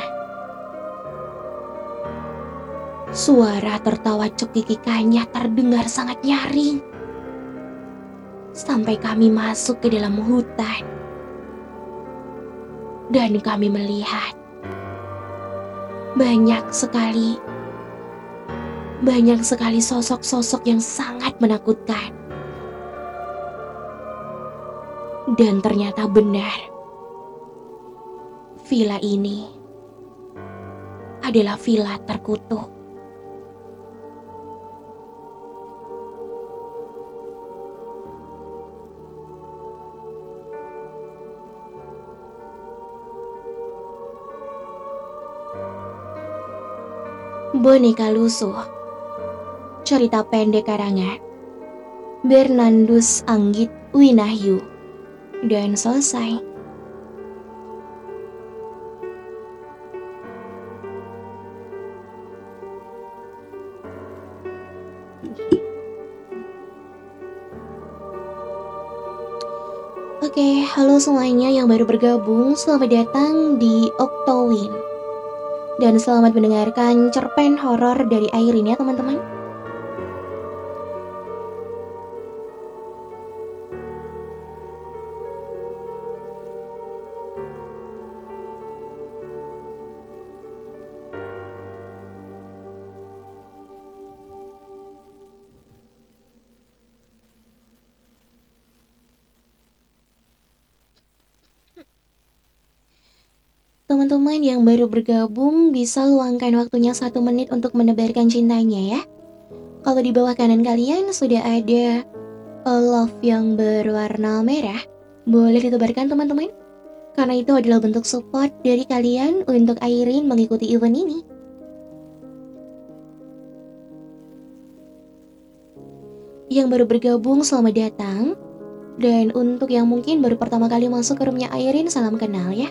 Suara tertawa cekikikannya terdengar sangat nyaring. Sampai kami masuk ke dalam hutan. Dan kami melihat banyak sekali banyak sekali sosok-sosok yang sangat menakutkan. Dan ternyata benar. Villa ini adalah villa terkutuk. Boneka Lusuh Cerita pendek karangan Bernardus Anggit Winahyu dan selesai. Oke, halo semuanya yang baru bergabung, selamat datang di Octowin. Dan selamat mendengarkan cerpen horor dari Airin ya teman-teman. Teman-teman yang baru bergabung bisa luangkan waktunya satu menit untuk menebarkan cintanya ya. Kalau di bawah kanan kalian sudah ada a love yang berwarna merah, boleh ditebarkan teman-teman. Karena itu adalah bentuk support dari kalian untuk Airin mengikuti event ini. Yang baru bergabung selamat datang. Dan untuk yang mungkin baru pertama kali masuk ke roomnya Airin, salam kenal ya.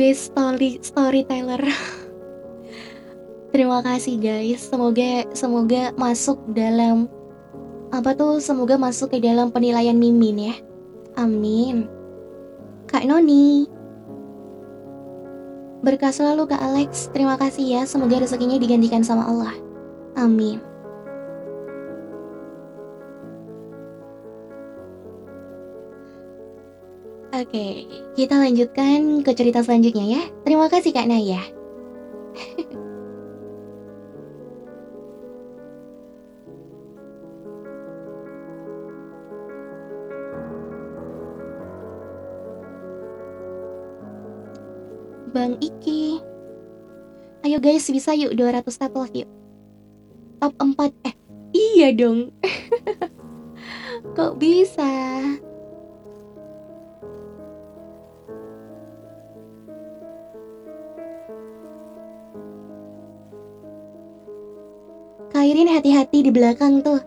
Best story storyteller. Terima kasih guys. Semoga semoga masuk dalam apa tuh? Semoga masuk ke dalam penilaian Mimin ya. Amin. Kak Noni. Berkah selalu Kak Alex. Terima kasih ya. Semoga rezekinya digantikan sama Allah. Amin. Oke, kita lanjutkan ke cerita selanjutnya ya. Terima kasih Kak Naya. Bang Iki. Ayo guys, bisa yuk 200 tap love yuk. Top 4. Eh, iya dong. Kok bisa? Airin hati-hati di belakang tuh.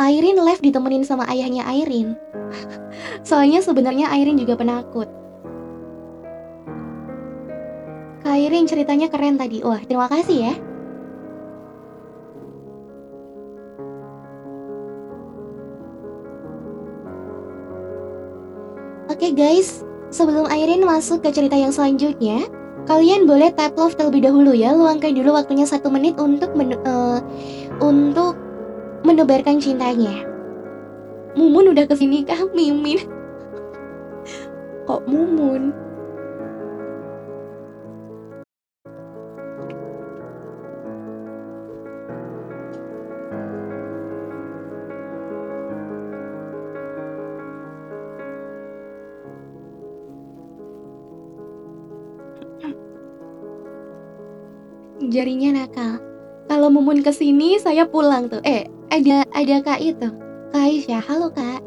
Airin live ditemenin sama ayahnya Airin. Soalnya sebenarnya Airin juga penakut. Airin ceritanya keren tadi. Wah, terima kasih ya. Oke guys, sebelum Airin masuk ke cerita yang selanjutnya, kalian boleh tap love terlebih dahulu ya. Luangkan dulu waktunya satu menit untuk men uh, untuk menebarkan cintanya. Mumun udah ke sini kah, Mimin? Kok Mumun? Jarinya nakal. Kalau Mumun ke sini, saya pulang tuh. Eh, ada ada kak itu, Kak Aisyah. Halo kak.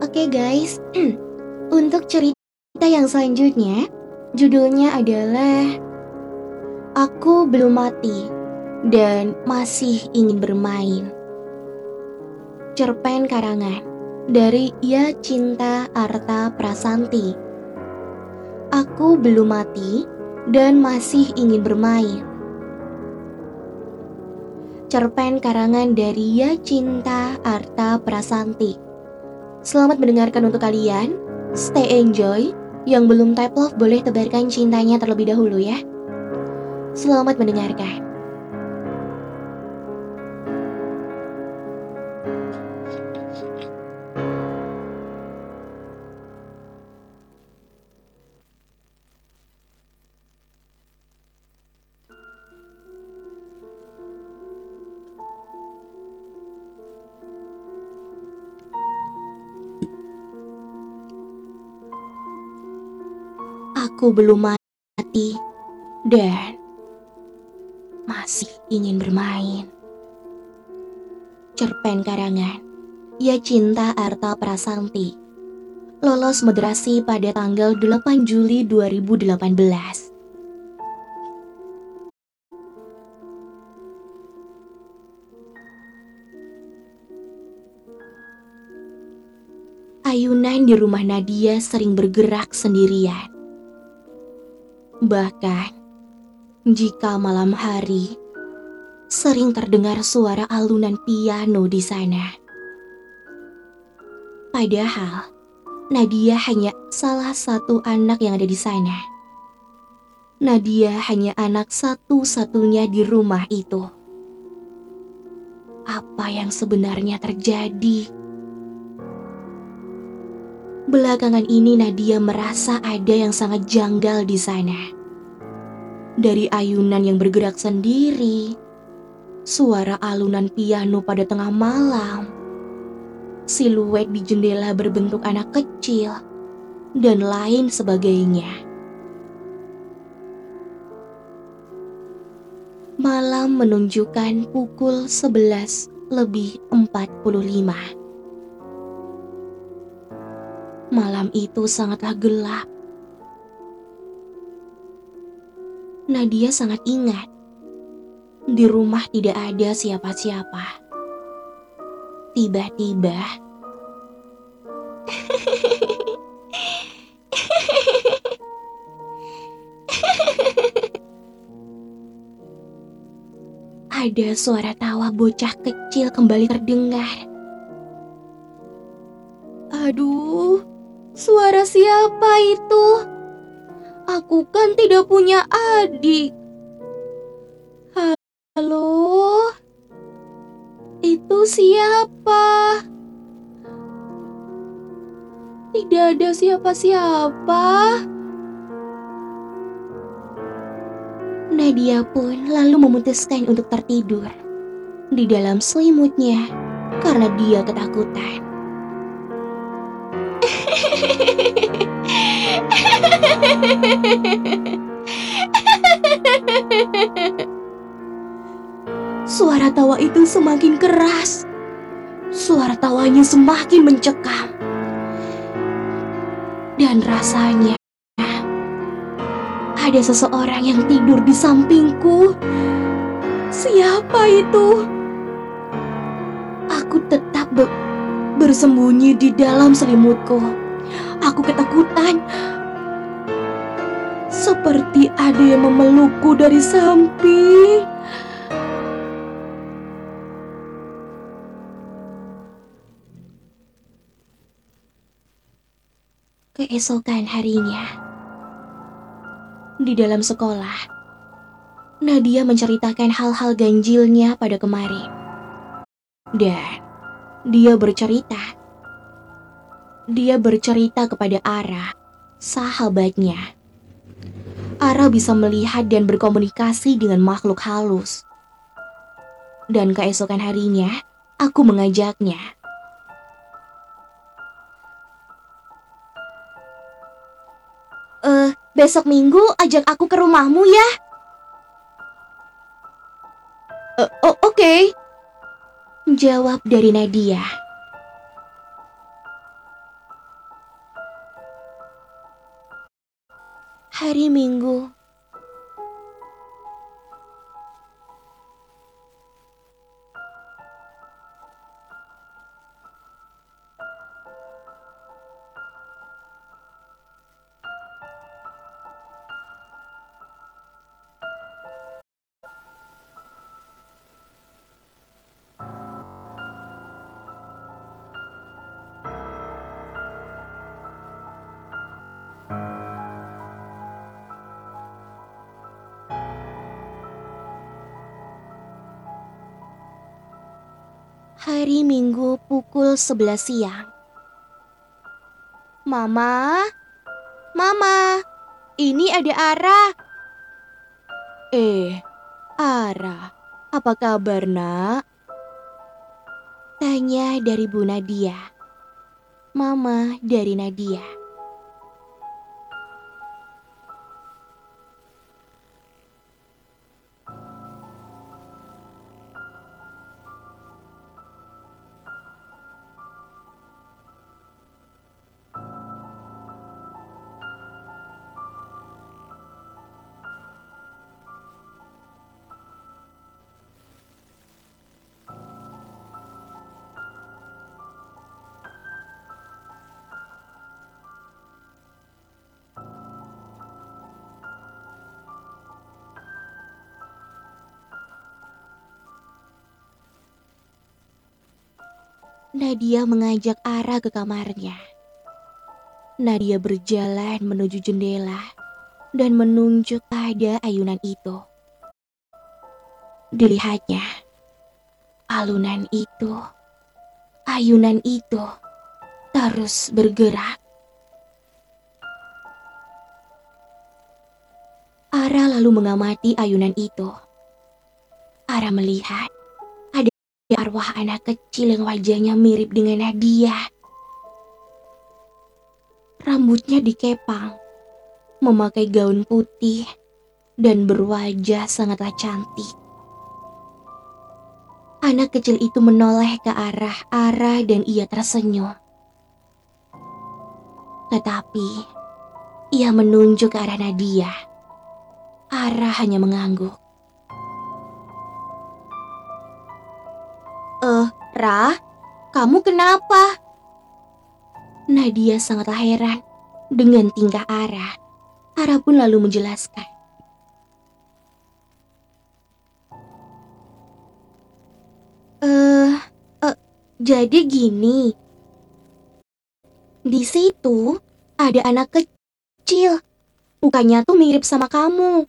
Oke guys, untuk cerita yang selanjutnya, judulnya adalah Aku Belum Mati dan Masih Ingin Bermain. Cerpen karangan dari Ya Cinta Arta Prasanti. Aku belum mati dan masih ingin bermain. Cerpen karangan dari Ya Cinta Arta Prasanti. Selamat mendengarkan untuk kalian. Stay enjoy. Yang belum type love boleh tebarkan cintanya terlebih dahulu ya. Selamat mendengarkan. Aku belum mati dan masih ingin bermain. Cerpen karangan Ya Cinta Arta Prasanti Lolos moderasi pada tanggal 8 Juli 2018 Ayunan di rumah Nadia sering bergerak sendirian. Bahkan, jika malam hari, sering terdengar suara alunan piano di sana. Padahal, Nadia hanya salah satu anak yang ada di sana. Nadia hanya anak satu-satunya di rumah itu. Apa yang sebenarnya terjadi? Belakangan ini Nadia merasa ada yang sangat janggal di sana. Dari ayunan yang bergerak sendiri, suara alunan piano pada tengah malam, siluet di jendela berbentuk anak kecil, dan lain sebagainya. Malam menunjukkan pukul 11 lebih 45. Malam itu sangatlah gelap. Nadia sangat ingat di rumah tidak ada siapa-siapa. Tiba-tiba, ada suara tawa bocah kecil kembali terdengar. Aduh, Suara siapa itu? Aku kan tidak punya adik. Halo? Itu siapa? Tidak ada siapa-siapa. Nadia pun lalu memutuskan untuk tertidur di dalam selimutnya karena dia ketakutan. Suara tawa itu semakin keras. Suara tawanya semakin mencekam. Dan rasanya ada seseorang yang tidur di sampingku. Siapa itu? Aku tetap be bersembunyi di dalam selimutku. Aku ketakutan. Seperti ada yang memelukku dari samping. Keesokan harinya, di dalam sekolah, Nadia menceritakan hal-hal ganjilnya pada kemarin. Dan dia bercerita dia bercerita kepada Ara, sahabatnya. Ara bisa melihat dan berkomunikasi dengan makhluk halus. Dan keesokan harinya, aku mengajaknya. Eh, besok minggu ajak aku ke rumahmu ya. Oh, oke. Jawab dari Nadia. Hari Minggu. 11 siang. Mama, Mama, ini ada Ara. Eh, Ara, apa kabar nak? Tanya dari Bu Nadia. Mama dari Nadia. Nadia mengajak Ara ke kamarnya. Nadia berjalan menuju jendela dan menunjuk pada ayunan itu. Dilihatnya, alunan itu, ayunan itu terus bergerak. Ara lalu mengamati ayunan itu. Ara melihat arwah anak kecil yang wajahnya mirip dengan Nadia. Rambutnya dikepang, memakai gaun putih, dan berwajah sangatlah cantik. Anak kecil itu menoleh ke arah Ara dan ia tersenyum. Tetapi, ia menunjuk ke arah Nadia. Ara hanya mengangguk. Eh, Ra, kamu kenapa? Nadia sangatlah heran dengan tingkah Ara. Ara pun lalu menjelaskan. Eh, uh, jadi gini. Di situ ada anak kecil. Mukanya tuh mirip sama kamu.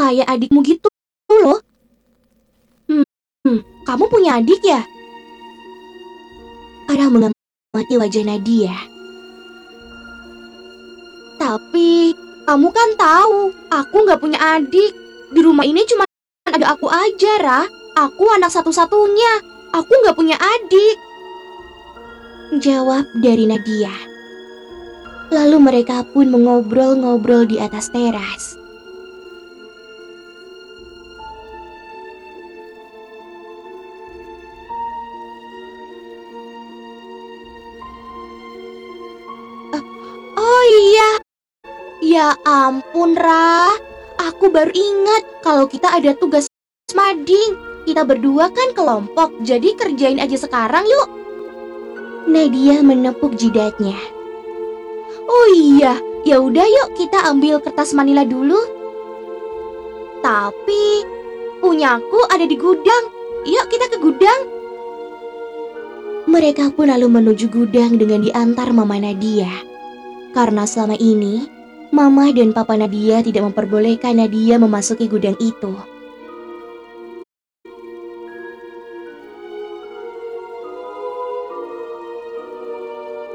Kayak adikmu gitu loh. Kamu punya adik ya? Ara mengamati wajah Nadia. Tapi kamu kan tahu, aku nggak punya adik. Di rumah ini cuma ada aku aja, Ra. Aku anak satu-satunya. Aku nggak punya adik. Jawab dari Nadia. Lalu mereka pun mengobrol-ngobrol di atas teras. Ya ampun, Ra. Aku baru ingat kalau kita ada tugas mading. Kita berdua kan kelompok, jadi kerjain aja sekarang yuk. Nadia menepuk jidatnya. Oh iya, ya udah yuk kita ambil kertas manila dulu. Tapi punyaku ada di gudang. Yuk kita ke gudang. Mereka pun lalu menuju gudang dengan diantar Mama Nadia. Karena selama ini, Mama dan Papa Nadia tidak memperbolehkan Nadia memasuki gudang itu.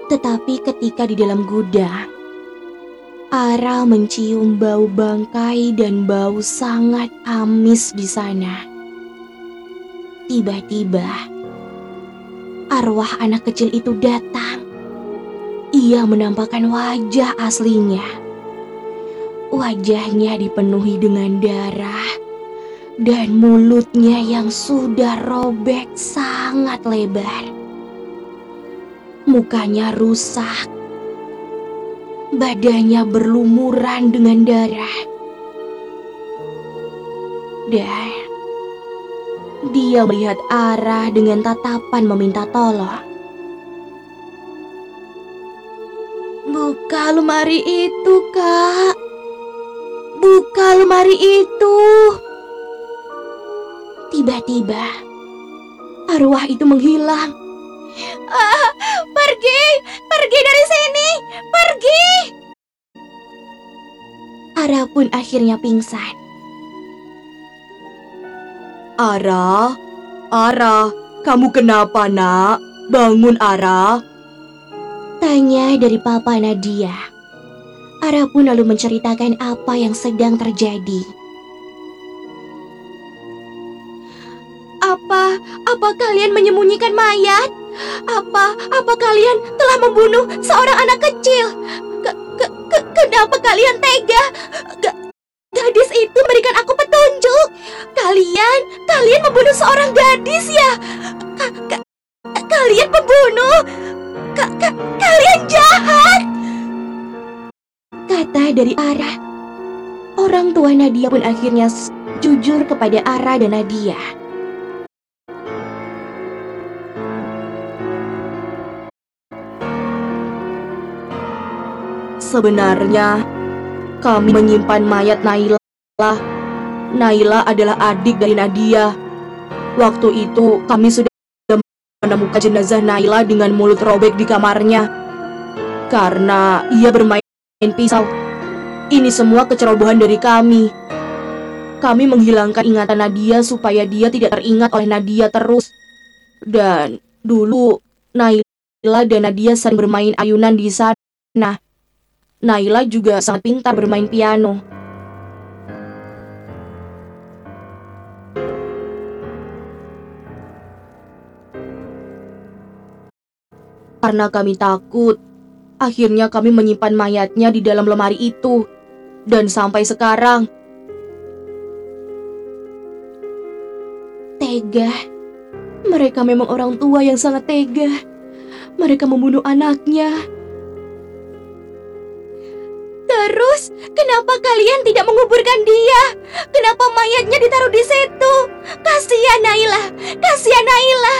Tetapi ketika di dalam gudang, Ara mencium bau bangkai dan bau sangat amis di sana. Tiba-tiba, arwah anak kecil itu datang. Ia menampakkan wajah aslinya. Wajahnya dipenuhi dengan darah dan mulutnya yang sudah robek sangat lebar. Mukanya rusak, badannya berlumuran dengan darah, dan dia melihat arah dengan tatapan meminta tolong. Buka lemari itu, Kak. Buka lemari itu. Tiba-tiba, arwah itu menghilang. Ah, pergi, pergi dari sini, pergi. Ara pun akhirnya pingsan. Ara, Ara, kamu kenapa nak? Bangun Ara. Tanya dari papa Nadia. Ara pun lalu menceritakan apa yang sedang terjadi. Apa, apa kalian menyembunyikan mayat? Apa, apa kalian telah membunuh seorang anak kecil? Ke, ke, ke, kenapa kalian tega? Ga- gadis itu memberikan aku petunjuk. Kalian, kalian membunuh seorang gadis ya? Ka, ka, kalian pembunuh? Ka, ka, kalian jahat! Kata dari Ara. Orang tua Nadia pun akhirnya jujur kepada Ara dan Nadia. Sebenarnya kami menyimpan mayat Naila. Naila adalah adik dari Nadia. Waktu itu kami sudah menemukan jenazah Naila dengan mulut robek di kamarnya. Karena ia bermain pisau. Ini semua kecerobohan dari kami. Kami menghilangkan ingatan Nadia supaya dia tidak teringat oleh Nadia terus. Dan dulu Naila dan Nadia sering bermain ayunan di sana. Naila juga sangat pintar bermain piano. Karena kami takut, akhirnya kami menyimpan mayatnya di dalam lemari itu. Dan sampai sekarang, Tega. Mereka memang orang tua yang sangat tega. Mereka membunuh anaknya. Terus, kenapa kalian tidak menguburkan dia? Kenapa mayatnya ditaruh di situ? Kasihan Naila, kasihan Naila.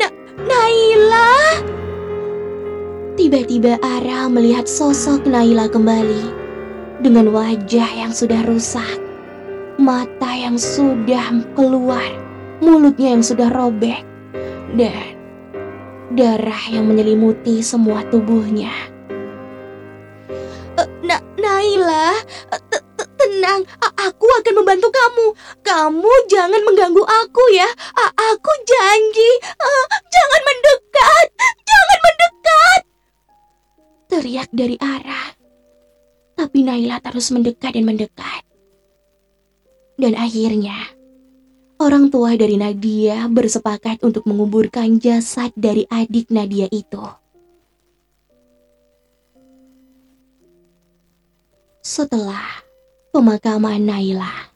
Na Naila. Tiba-tiba Ara melihat sosok Naila kembali dengan wajah yang sudah rusak mata yang sudah keluar, mulutnya yang sudah robek, dan darah yang menyelimuti semua tubuhnya. Eh, Na Naila, eh, te- te- tenang, aku akan membantu kamu. Kamu jangan mengganggu aku ya. Aku janji, Eh, jangan mendekat, jangan mendekat. Teriak dari arah. Tapi Naila terus mendekat dan mendekat. Dan akhirnya, orang tua dari Nadia bersepakat untuk menguburkan jasad dari adik Nadia itu. Setelah pemakaman Naila.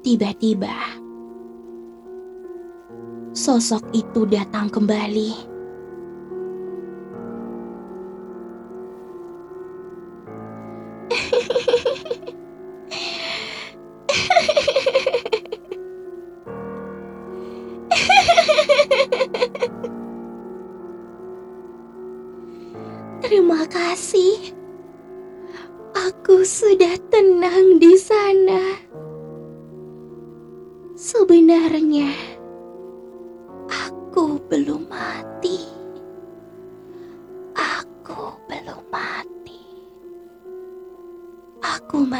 Tiba-tiba, sosok itu datang kembali.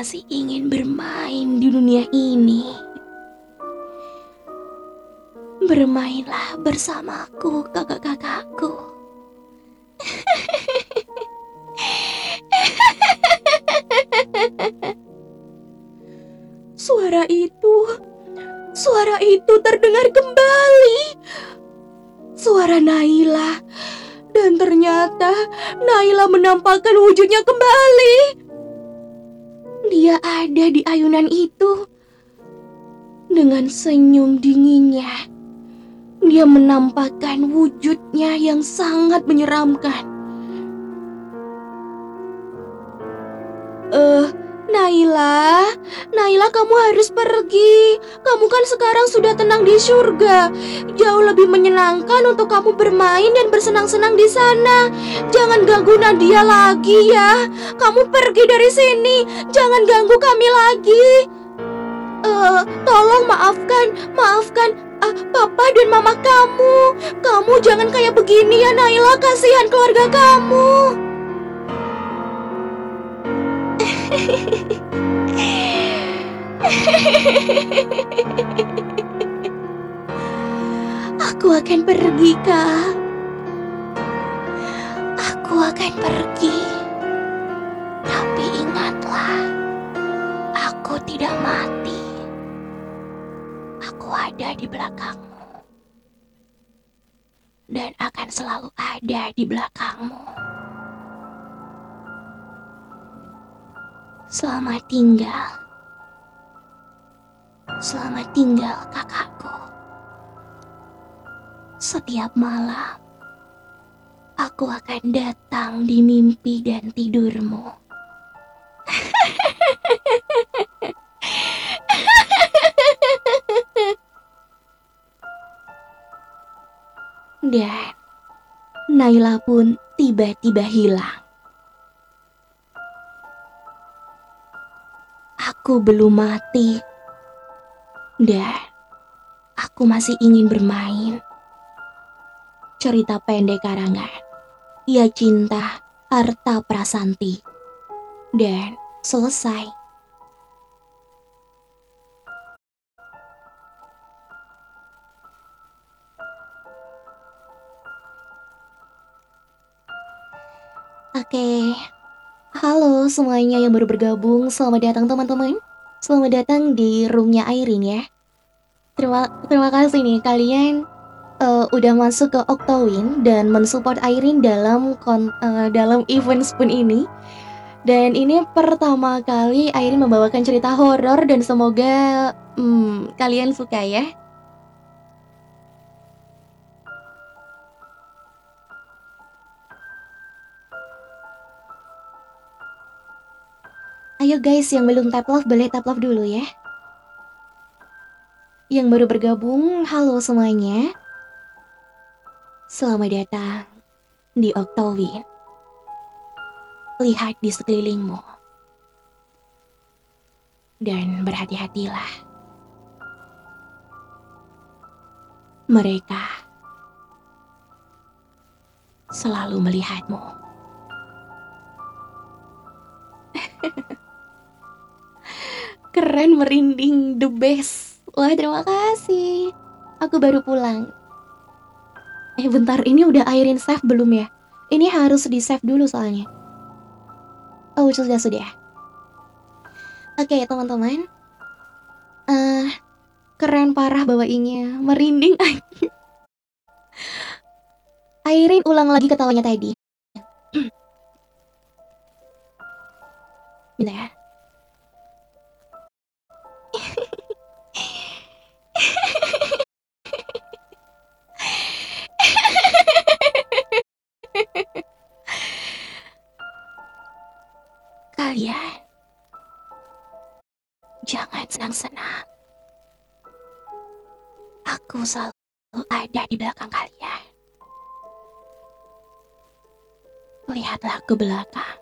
Masih ingin bermain di dunia ini. Bermainlah bersamaku, kakak-kakakku. Suara itu, suara itu terdengar kembali. Suara Naila. Dan ternyata Naila menampakkan wujudnya kembali. Dia ada di ayunan itu. Dengan senyum dinginnya, dia menampakkan wujudnya yang sangat menyeramkan. Eh, Naila, Naila kamu harus pergi. Kamu kan sekarang sudah tenang di surga. Jauh lebih menyenangkan untuk kamu bermain dan bersenang-senang di sana. Jangan ganggu Nadia lagi ya. Kamu pergi dari sini. Jangan ganggu kami lagi. Eh, tolong maafkan, maafkan ah, papa dan mama kamu. Kamu jangan kayak begini ya Naila, kasihan keluarga kamu. Aku akan pergi, Kak. Aku akan pergi. Tapi ingatlah, aku tidak mati. Aku ada di belakangmu. Dan akan selalu ada di belakangmu. Selamat tinggal. Selamat tinggal, kakakku. Setiap malam, aku akan datang di mimpi dan tidurmu. Dan Naila pun tiba-tiba hilang. Aku belum mati. Dan aku masih ingin bermain. Cerita pendek karangan. Ia cinta Arta Prasanti. Dan selesai. Oke, halo semuanya yang baru bergabung. Selamat datang teman-teman. Selamat datang di roomnya Airin ya. Terima terima kasih nih kalian uh, udah masuk ke Octowin dan mensupport Airin dalam kon, uh, dalam event Spoon ini. Dan ini pertama kali Airin membawakan cerita horor dan semoga hmm, kalian suka ya. Ayo guys yang belum tap love boleh tap love dulu ya. Yang baru bergabung, halo semuanya. Selamat datang di Octowin. Lihat di sekelilingmu. Dan berhati-hatilah. Mereka selalu melihatmu. Keren merinding the best. Wah, terima kasih. Aku baru pulang. Eh, bentar, ini udah airin save belum ya? Ini harus di save dulu soalnya. Oh, sudah sudah. Oke, teman-teman. Eh, uh, keren parah bawainnya, merinding. Airin ulang lagi ketawanya tadi. Bentar ya. Kalian jangan senang-senang. Aku selalu ada di belakang kalian. Lihatlah ke belakang.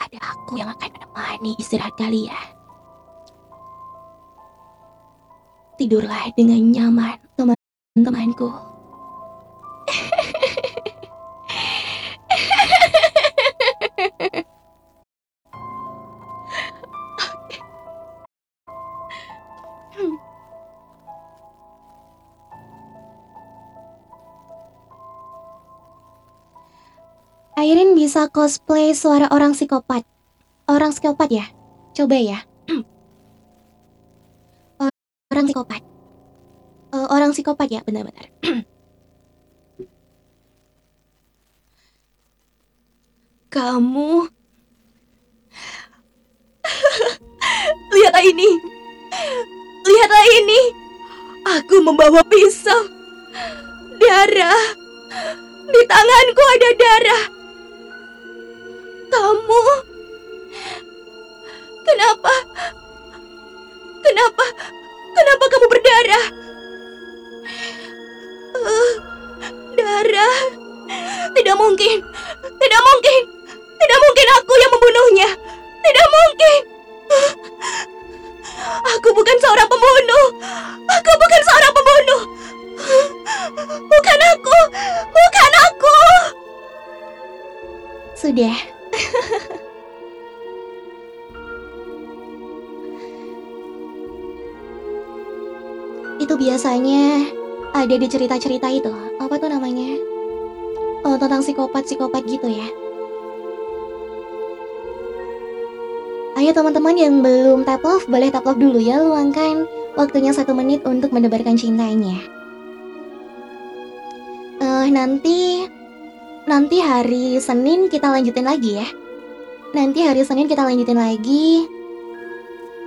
Ada aku yang akan menemani istirahat kalian. Tidurlah dengan nyaman, teman-temanku. Airin bisa cosplay suara orang psikopat. Orang psikopat ya? Coba ya orang psikopat. Uh, orang psikopat ya, benar-benar. Kamu Lihatlah ini. Lihatlah ini. Aku membawa pisau. Darah. Di tanganku ada darah. Kamu Kenapa? Kenapa? Kenapa kamu berdarah? Uh, darah. Tidak mungkin. Tidak mungkin. Tidak mungkin aku yang membunuhnya. Tidak mungkin. Aku bukan seorang pembunuh. Aku bukan seorang pembunuh. Bukan aku. Bukan aku. Sudah. itu biasanya ada di cerita-cerita itu. Apa tuh namanya? Oh, tentang psikopat-psikopat gitu ya. Ayo teman-teman yang belum tap love, boleh tap love dulu ya. Luangkan waktunya satu menit untuk mendebarkan cintanya. Uh, nanti nanti hari Senin kita lanjutin lagi ya. Nanti hari Senin kita lanjutin lagi.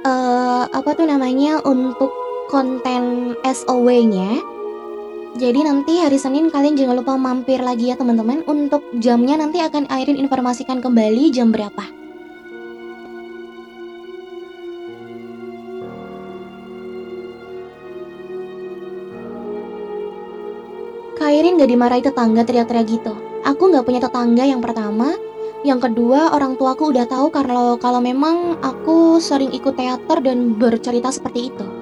Uh, apa tuh namanya untuk konten SOW-nya. Jadi nanti hari Senin kalian jangan lupa mampir lagi ya teman-teman. Untuk jamnya nanti akan Airin informasikan kembali jam berapa. Kairin gak dimarahi tetangga teriak-teriak gitu. Aku gak punya tetangga yang pertama. Yang kedua, orang tuaku udah tahu kalau kalau memang aku sering ikut teater dan bercerita seperti itu.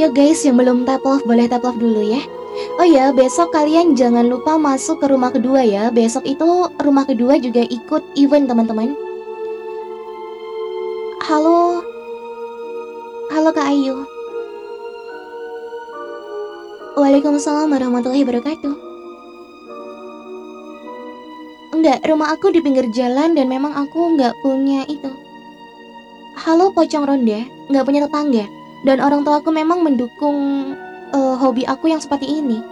Ayo guys yang belum tap love boleh tap love dulu ya. Oh ya, besok kalian jangan lupa masuk ke rumah kedua ya. Besok itu rumah kedua juga ikut event teman-teman. Halo. Halo Kak Ayu. Waalaikumsalam warahmatullahi wabarakatuh. Enggak, rumah aku di pinggir jalan dan memang aku nggak punya itu. Halo pocong ronde, nggak punya tetangga. Dan orang tua aku memang mendukung uh, hobi aku yang seperti ini.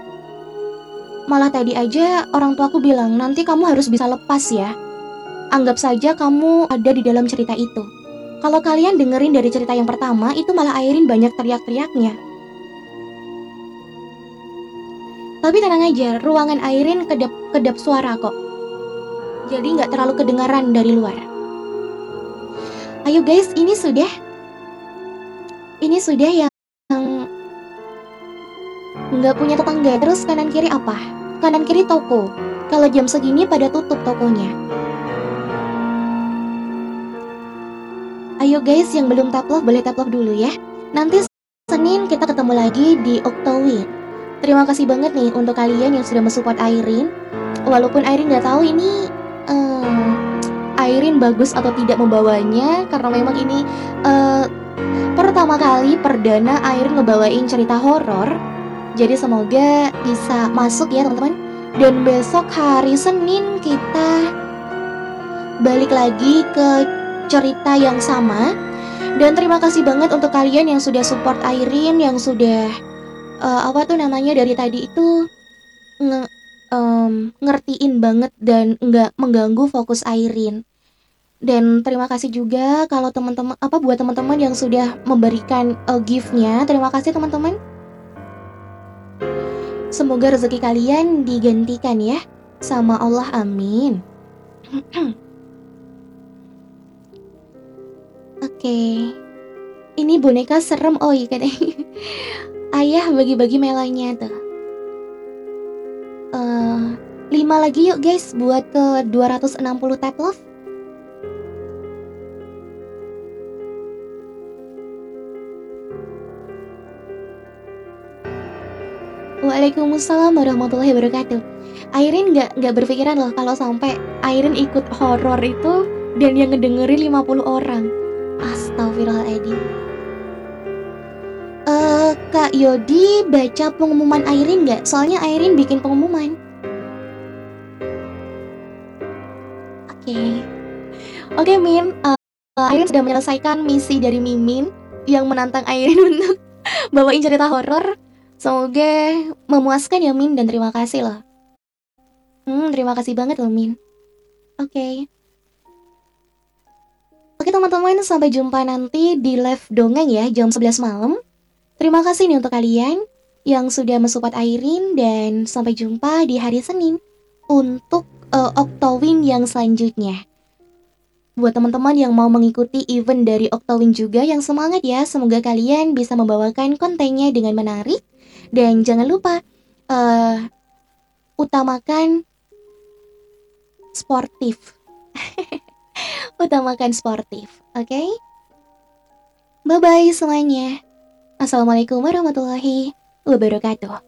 Malah tadi aja orang tua aku bilang, nanti kamu harus bisa lepas ya. Anggap saja kamu ada di dalam cerita itu. Kalau kalian dengerin dari cerita yang pertama, itu malah Airin banyak teriak-teriaknya. Tapi tenang aja, ruangan Airin kedap-kedap suara kok. Jadi nggak terlalu kedengaran dari luar. Ayo guys, ini sudah ini sudah yang nggak punya tetangga. Terus kanan kiri apa? Kanan kiri toko. Kalau jam segini pada tutup tokonya. Ayo guys yang belum tap love boleh tap love dulu ya. Nanti Senin kita ketemu lagi di Octowin terima kasih banget nih untuk kalian yang sudah mensupport Airin. Walaupun Airin nggak tahu ini um, Airin bagus atau tidak membawanya karena memang ini uh, pertama kali perdana air ngebawain cerita horor. Jadi semoga bisa masuk ya teman-teman. Dan besok hari Senin kita balik lagi ke cerita yang sama. Dan terima kasih banget untuk kalian yang sudah support Airin, yang sudah uh, apa tuh namanya dari tadi itu nge, um, ngertiin banget dan nggak mengganggu fokus Airin. Dan terima kasih juga kalau teman-teman apa buat teman-teman yang sudah memberikan uh, gift-nya. Terima kasih teman-teman. Semoga rezeki kalian digantikan ya sama Allah amin. Oke. Okay. Ini boneka serem oh iya katanya. Ayah bagi-bagi melanya tuh. Uh, 5 lagi yuk guys buat ke 260 tap love. Waalaikumsalam warahmatullahi wabarakatuh. Airin nggak nggak berpikiran loh kalau sampai Airin ikut horor itu dan yang ngedengerin 50 orang. Astagfirullahaladzim. Eh, Kak Yodi baca pengumuman Airin nggak? Soalnya Airin bikin pengumuman. Oke. Oke, Min. Eh, Airin sudah menyelesaikan misi dari Mimin yang menantang Airin untuk bawain cerita horor. Semoga memuaskan ya, Min, dan terima kasih loh. Hmm, terima kasih banget loh, Min. Oke. Oke teman-teman, sampai jumpa nanti di live dongeng ya, jam 11 malam. Terima kasih nih untuk kalian yang sudah mensupport Airin dan sampai jumpa di hari Senin untuk uh, Octowin yang selanjutnya. Buat teman-teman yang mau mengikuti event dari Octowin juga yang semangat ya, semoga kalian bisa membawakan kontennya dengan menarik dan jangan lupa uh, utamakan sportif. utamakan sportif, oke? Okay? Bye bye semuanya. Assalamualaikum warahmatullahi wabarakatuh.